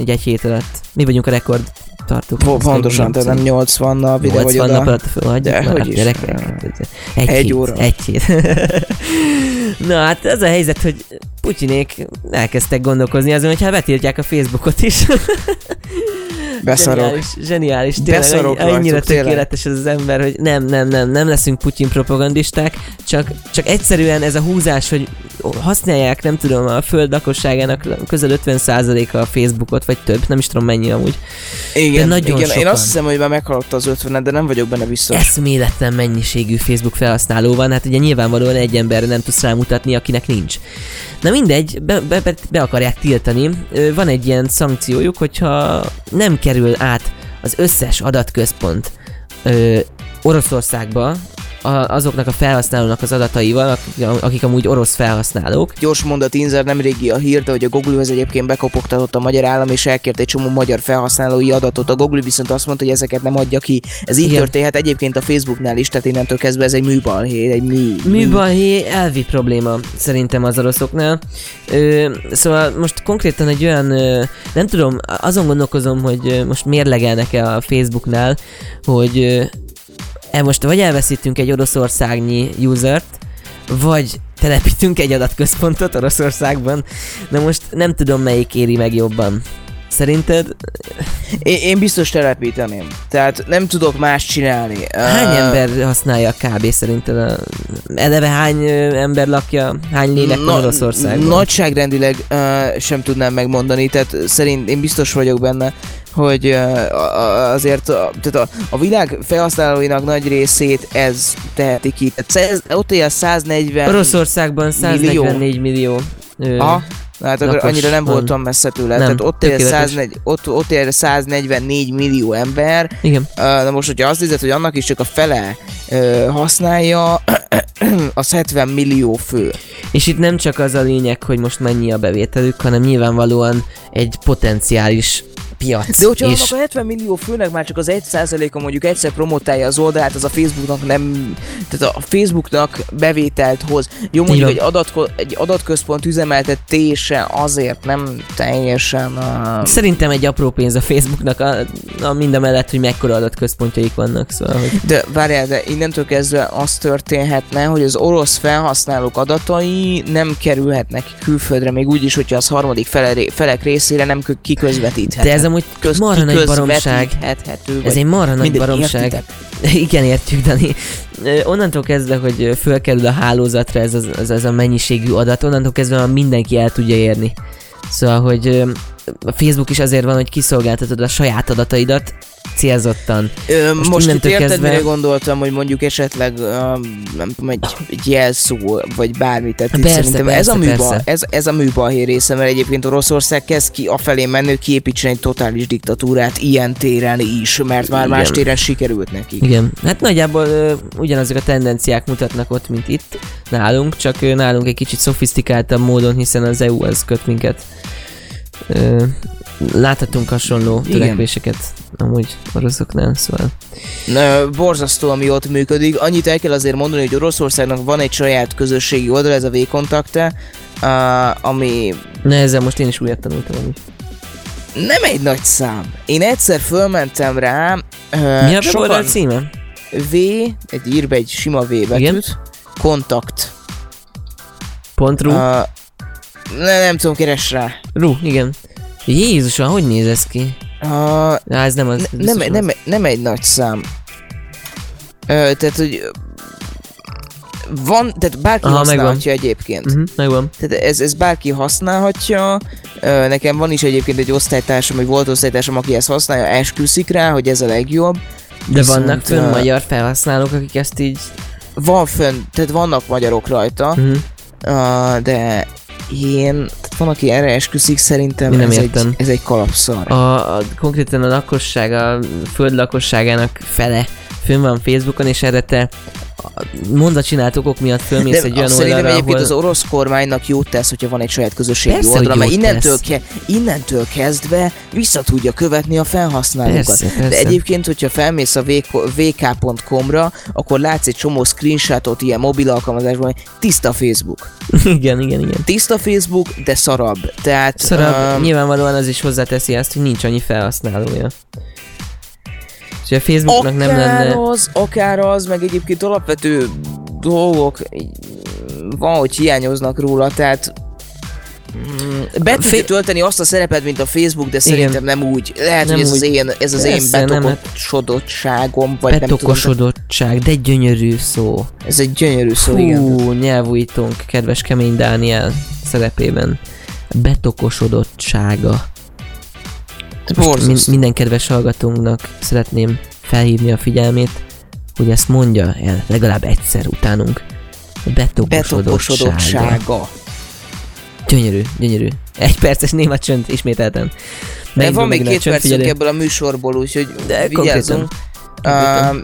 így egy hét alatt. Mi vagyunk a rekord tartók. Po- pontosan, tehát nem 80 nap ide 80 nap alatt felhagyjuk De, már, hogy gyerekek. Egy, Egy hét, óra. Egy hét. Na hát ez a helyzet, hogy Putyinék elkezdtek gondolkozni azon, hogy hát betiltják a Facebookot is. Beszarok. Zseniális, zseniális. Tényleg, Beszarok annyi- annyira rajtuk, tökéletes ez az ember, hogy nem, nem, nem, nem leszünk Putyin propagandisták, csak, csak egyszerűen ez a húzás, hogy használják, nem tudom, a föld lakosságának közel 50%-a a Facebookot, vagy több, nem is tudom mennyi amúgy. Igen, De nagyon igen. Én sokan. azt hiszem, hogy már meghaladta az 50 de nem vagyok benne biztos. eszméletlen mennyiségű Facebook felhasználó van, hát ugye nyilvánvalóan egy emberre nem tudsz rámutatni, akinek nincs. Na mindegy, be, be, be, akarják tiltani. Van egy ilyen szankciójuk, hogyha nem kerül át az összes adatközpont ö, Oroszországba, a, azoknak a felhasználónak az adataival, akik, akik amúgy orosz felhasználók. Gyors mondat, Inzer nem régi a hír, de hogy a Google-hoz egyébként bekopogtatott a magyar állam, és elkért egy csomó magyar felhasználói adatot. A Google viszont azt mondta, hogy ezeket nem adja ki. Ez így Igen. történhet egyébként a Facebooknál is, tehát innentől kezdve ez egy műbalhé, egy mű. Műbalhé elvi probléma szerintem az oroszoknál. Ö, szóval most konkrétan egy olyan, ö, nem tudom, azon gondolkozom, hogy most mérlegelnek-e a Facebooknál, hogy e most vagy elveszítünk egy oroszországnyi usert, vagy telepítünk egy adatközpontot Oroszországban. Na most nem tudom melyik éri meg jobban. Szerinted Én, én biztos telepíteném. Tehát nem tudok más csinálni. hány Ö, ember használja kb. szerinted? A, eleve hány ember lakja, hány lélek van Oroszországban? Nagyságrendileg uh, sem tudnám megmondani, tehát szerint én biztos vagyok benne, hogy azért a, tehát a, a világ felhasználóinak nagy részét ez teheti ki. Tehát ez, ott él 140 Oroszországban 144 millió. Ö, Aha, Na, hát akkor annyira nem van. voltam messze tőle. Nem, Tehát ott él, tökéletes. 104, ott, ott él 144 millió ember. Igen. Na most, hogyha azt nézed, hogy annak is csak a fele uh, használja, az 70 millió fő. És itt nem csak az a lényeg, hogy most mennyi a bevételük, hanem nyilvánvalóan egy potenciális piac. De hogyha és annak a 70 millió főnek már csak az 1%-a mondjuk egyszer promotálja az oldalát, az a Facebooknak nem, tehát a Facebooknak bevételt hoz. Jó mondjuk egy, adatko, egy adatközpont üzemeltetése azért nem teljesen uh, Szerintem egy apró pénz a Facebooknak, a, a mind a mellett, hogy mekkora adatközpontjaik vannak, szóval, hogy De várjál, de innentől kezdve az történhetne, hogy az orosz felhasználók adatai nem kerülhetnek külföldre, még úgy is, hogyha az harmadik fele, felek részére nem kö- kiközvetíthető. de ez amúgy marha nagy baromság. Ez egy marha nagy baromság. értitek? Igen, értjük, Dani. Onnantól kezdve, hogy fölkerül a hálózatra ez, ez, ez a mennyiségű adat, onnantól kezdve már mindenki el tudja érni. Szóval, hogy a Facebook is azért van, hogy kiszolgáltatod a saját adataidat célzottan. Ö, Most most, itt érted, kezdve- mire gondoltam, hogy mondjuk esetleg um, nem tudom, egy, egy jelszó, vagy bármi, tehát Persze, szerintem ez, persze, a műba, persze. ez, ez a műbalhé része, mert egyébként Oroszország kezd ki afelé menni, kiépítsen egy totális diktatúrát ilyen téren is, mert már Igen. más téren sikerült nekik. Igen, hát nagyjából ö, ugyanazok a tendenciák mutatnak ott, mint itt nálunk, csak ö, nálunk egy kicsit szofisztikáltabb módon, hiszen az EU az köt minket. Ö, láthatunk hasonló Igen. törekvéseket amúgy oroszoknál, szóval. Na, borzasztó, ami ott működik. Annyit el kell azért mondani, hogy Oroszországnak van egy saját közösségi oldal, ez a V-kontakte, uh, ami Na ezzel most én is újat tanultam amúgy. nem egy nagy szám. Én egyszer fölmentem rá, uh, Mi a weboldal címe? V, egy írbe egy sima V betűt, Igen. kontakt. Pont ru. Uh, ne, nem tudom, keres rá. Ru, igen. Jézusom, hogy néz ez ki? Uh, Á, ez nem az. Ne, nem, nem, nem egy nagy szám. Ö, tehát, hogy van, tehát bárki Aha, használhatja egyébként. Uh-huh, megvan. Tehát ez, ez bárki használhatja. Nekem van is egyébként egy osztálytársam, vagy volt osztálytársam, aki ezt használja, esküszik rá, hogy ez a legjobb. De Viszont, vannak fönn ö, magyar felhasználók, akik ezt így... Van fönn, tehát vannak magyarok rajta, Uh-huh. uh, de én, tehát van, aki erre esküszik, szerintem nem ez, egy, értem. ez egy kalapszar. A, a, konkrétan a lakosság, a föld lakosságának fele fönn van Facebookon, és erre te a mondatcsináltókok miatt fölmész De egy olyan szerintem oldalra, egyébként ahol... az orosz kormánynak jót tesz, hogyha van egy saját közösségi Persze, oldala, mert innentől, tesz. ke- innentől kezdve vissza tudja követni a felhasználókat. Persze, De persze. egyébként, hogyha felmész a VK- vk.com-ra, akkor látsz egy csomó screenshotot ilyen mobil alkalmazásban, tiszta Facebook. igen, igen, igen. Tiszta Facebook, de szarabb. Tehát Szarabb, öm, nyilvánvalóan az is hozzáteszi azt, hogy nincs annyi felhasználója. És a Facebooknak nem lenne... az, akár az, meg egyébként alapvető dolgok van, hogy hiányoznak róla, tehát mm, be tudja Fé- tölteni azt a szerepet, mint a Facebook, de Igen. szerintem nem úgy. Lehet, Nem hogy ez az úgy. én, ez az én Persze, hát- betokosodottságom, vagy nem tudom. Betokosodottság, de gyönyörű szó. Ez egy gyönyörű szó, igen. Hú, nyelvújítónk, kedves kemény Dániel szerepében. Betokosodottsága. Most min- minden kedves hallgatónknak szeretném felhívni a figyelmét, hogy ezt mondja el legalább egyszer utánunk. Betokosodottsága. Betokosodottsága. Gyönyörű, gyönyörű. Egy perces néma csönd ismételten. De van még a két percünk ebből a műsorból, úgyhogy De vigyázzunk. konkrétan. Uh,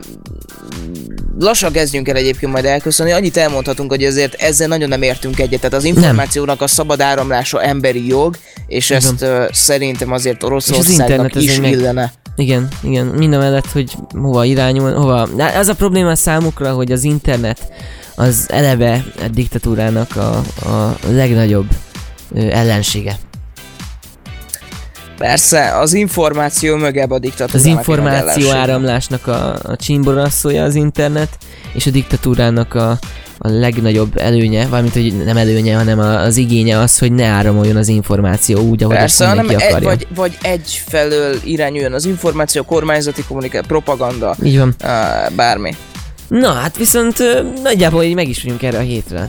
lassan kezdjünk el egyébként majd elköszönni. Annyit elmondhatunk, hogy azért ezzel nagyon nem értünk egyet. Tehát az információnak a szabad áramlása emberi jog, és Igen. ezt uh, szerintem azért Oroszországnak azért is meg- illene. Igen, igen, minden mellett, hogy hova irányul, hova... Az a probléma számukra, hogy az internet az eleve a diktatúrának a, a legnagyobb ellensége. Persze, az információ mögebb a diktatúrának. Az információ áramlásnak a, a csimborasszója az internet, és a diktatúrának a, a legnagyobb előnye, valamint hogy nem előnye, hanem az igénye az, hogy ne áramoljon az információ úgy, ahogy Persze, azt hanem mindenki egy, akarja. vagy, vagy egy felől irányuljon az információ, kormányzati kommunikáció, propaganda, Így van. bármi. Na, hát viszont nagyjából így meg is vagyunk erre a hétre.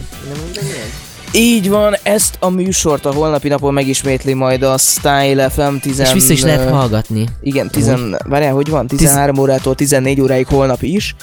Így van, ezt a műsort a holnapi napon megismétli majd a Style FM 10... És vissza is lehet hallgatni. Igen, 10... Várjál, hogy van? 13 órától 14 óráig holnap is.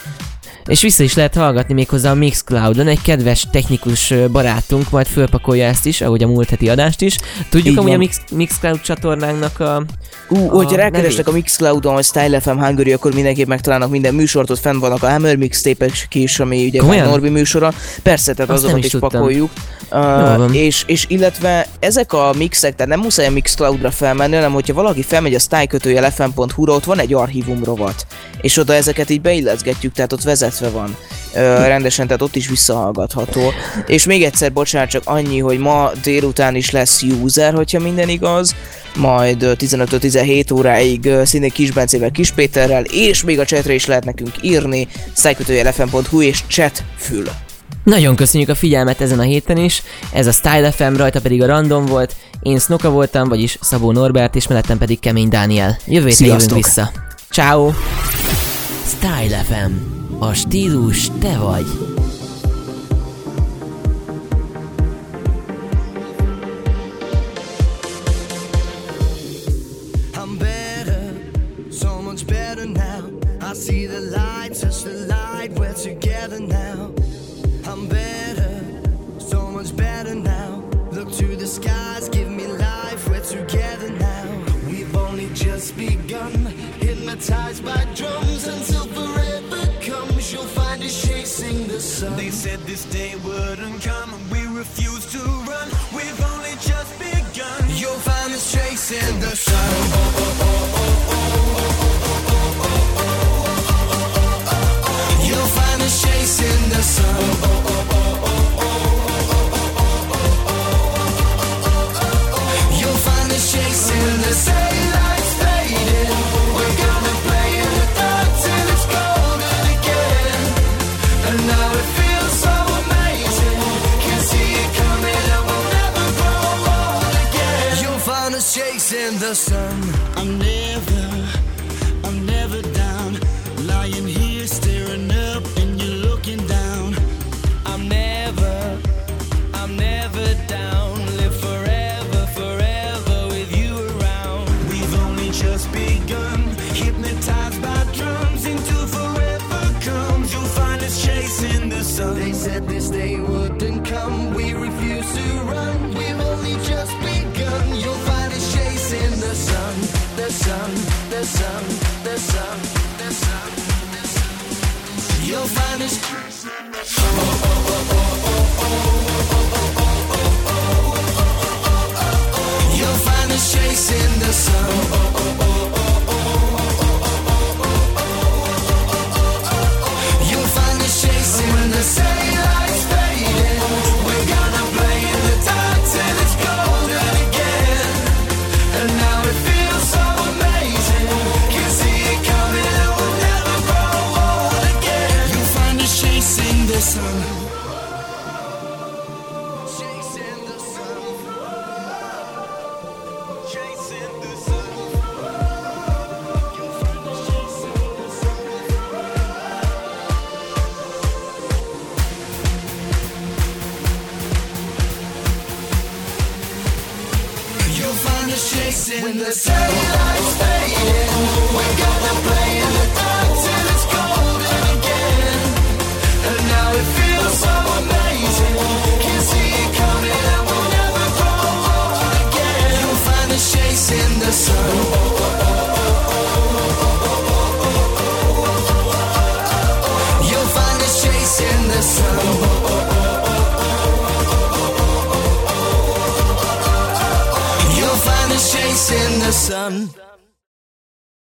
És vissza is lehet hallgatni méghozzá a Mixcloudon, egy kedves technikus barátunk majd fölpakolja ezt is, ahogy a múlt heti adást is. Tudjuk Így amúgy a. Mix, Mixcloud csatornánknak a... Ú, A hogyha rákerestek nevét. a Mixcloudon, vagy Style FM Hungary, akkor mindenképp megtalálnak minden műsort, ott fenn vannak a Hammer mixtépek is, ami ugye Komolyan? a Norbi műsora. Persze, tehát Azt azokat is is, pakoljuk. Uh, és, és illetve ezek a mixek, tehát nem muszáj a Mixcloudra felmenni, hanem hogyha valaki felmegy a style kötőjel fm.hu-ra, ott van egy archívum rovat. És oda ezeket így beilleszgetjük, tehát ott vezetve van. Rendesen, tehát ott is visszahallgatható. És még egyszer, bocsánat, csak annyi, hogy ma délután is lesz user, hogyha minden igaz, majd ö, 15-17 óráig szintén Kis Bencével, Kis Péterrel, és még a chatre is lehet nekünk írni, szájkötőjelefm.hu és chatfül. Nagyon köszönjük a figyelmet ezen a héten is, ez a Style FM, rajta pedig a Random volt, én Snoka voltam, vagyis Szabó Norbert, és mellettem pedig Kemény Dániel. Jövő héten jövünk vissza. Ciao. Style FM. A stílus te vagy. See the light, touch the light, we're together now. I'm better, so much better now. Look to the skies, give me life, we're together now. We've only just begun, hypnotized by drums sun. They said this day wouldn't come, and we refuse to run. We've only just begun. You'll find us chasing the sun. Oh, oh, oh, You'll find us chasing the sun. sun. find a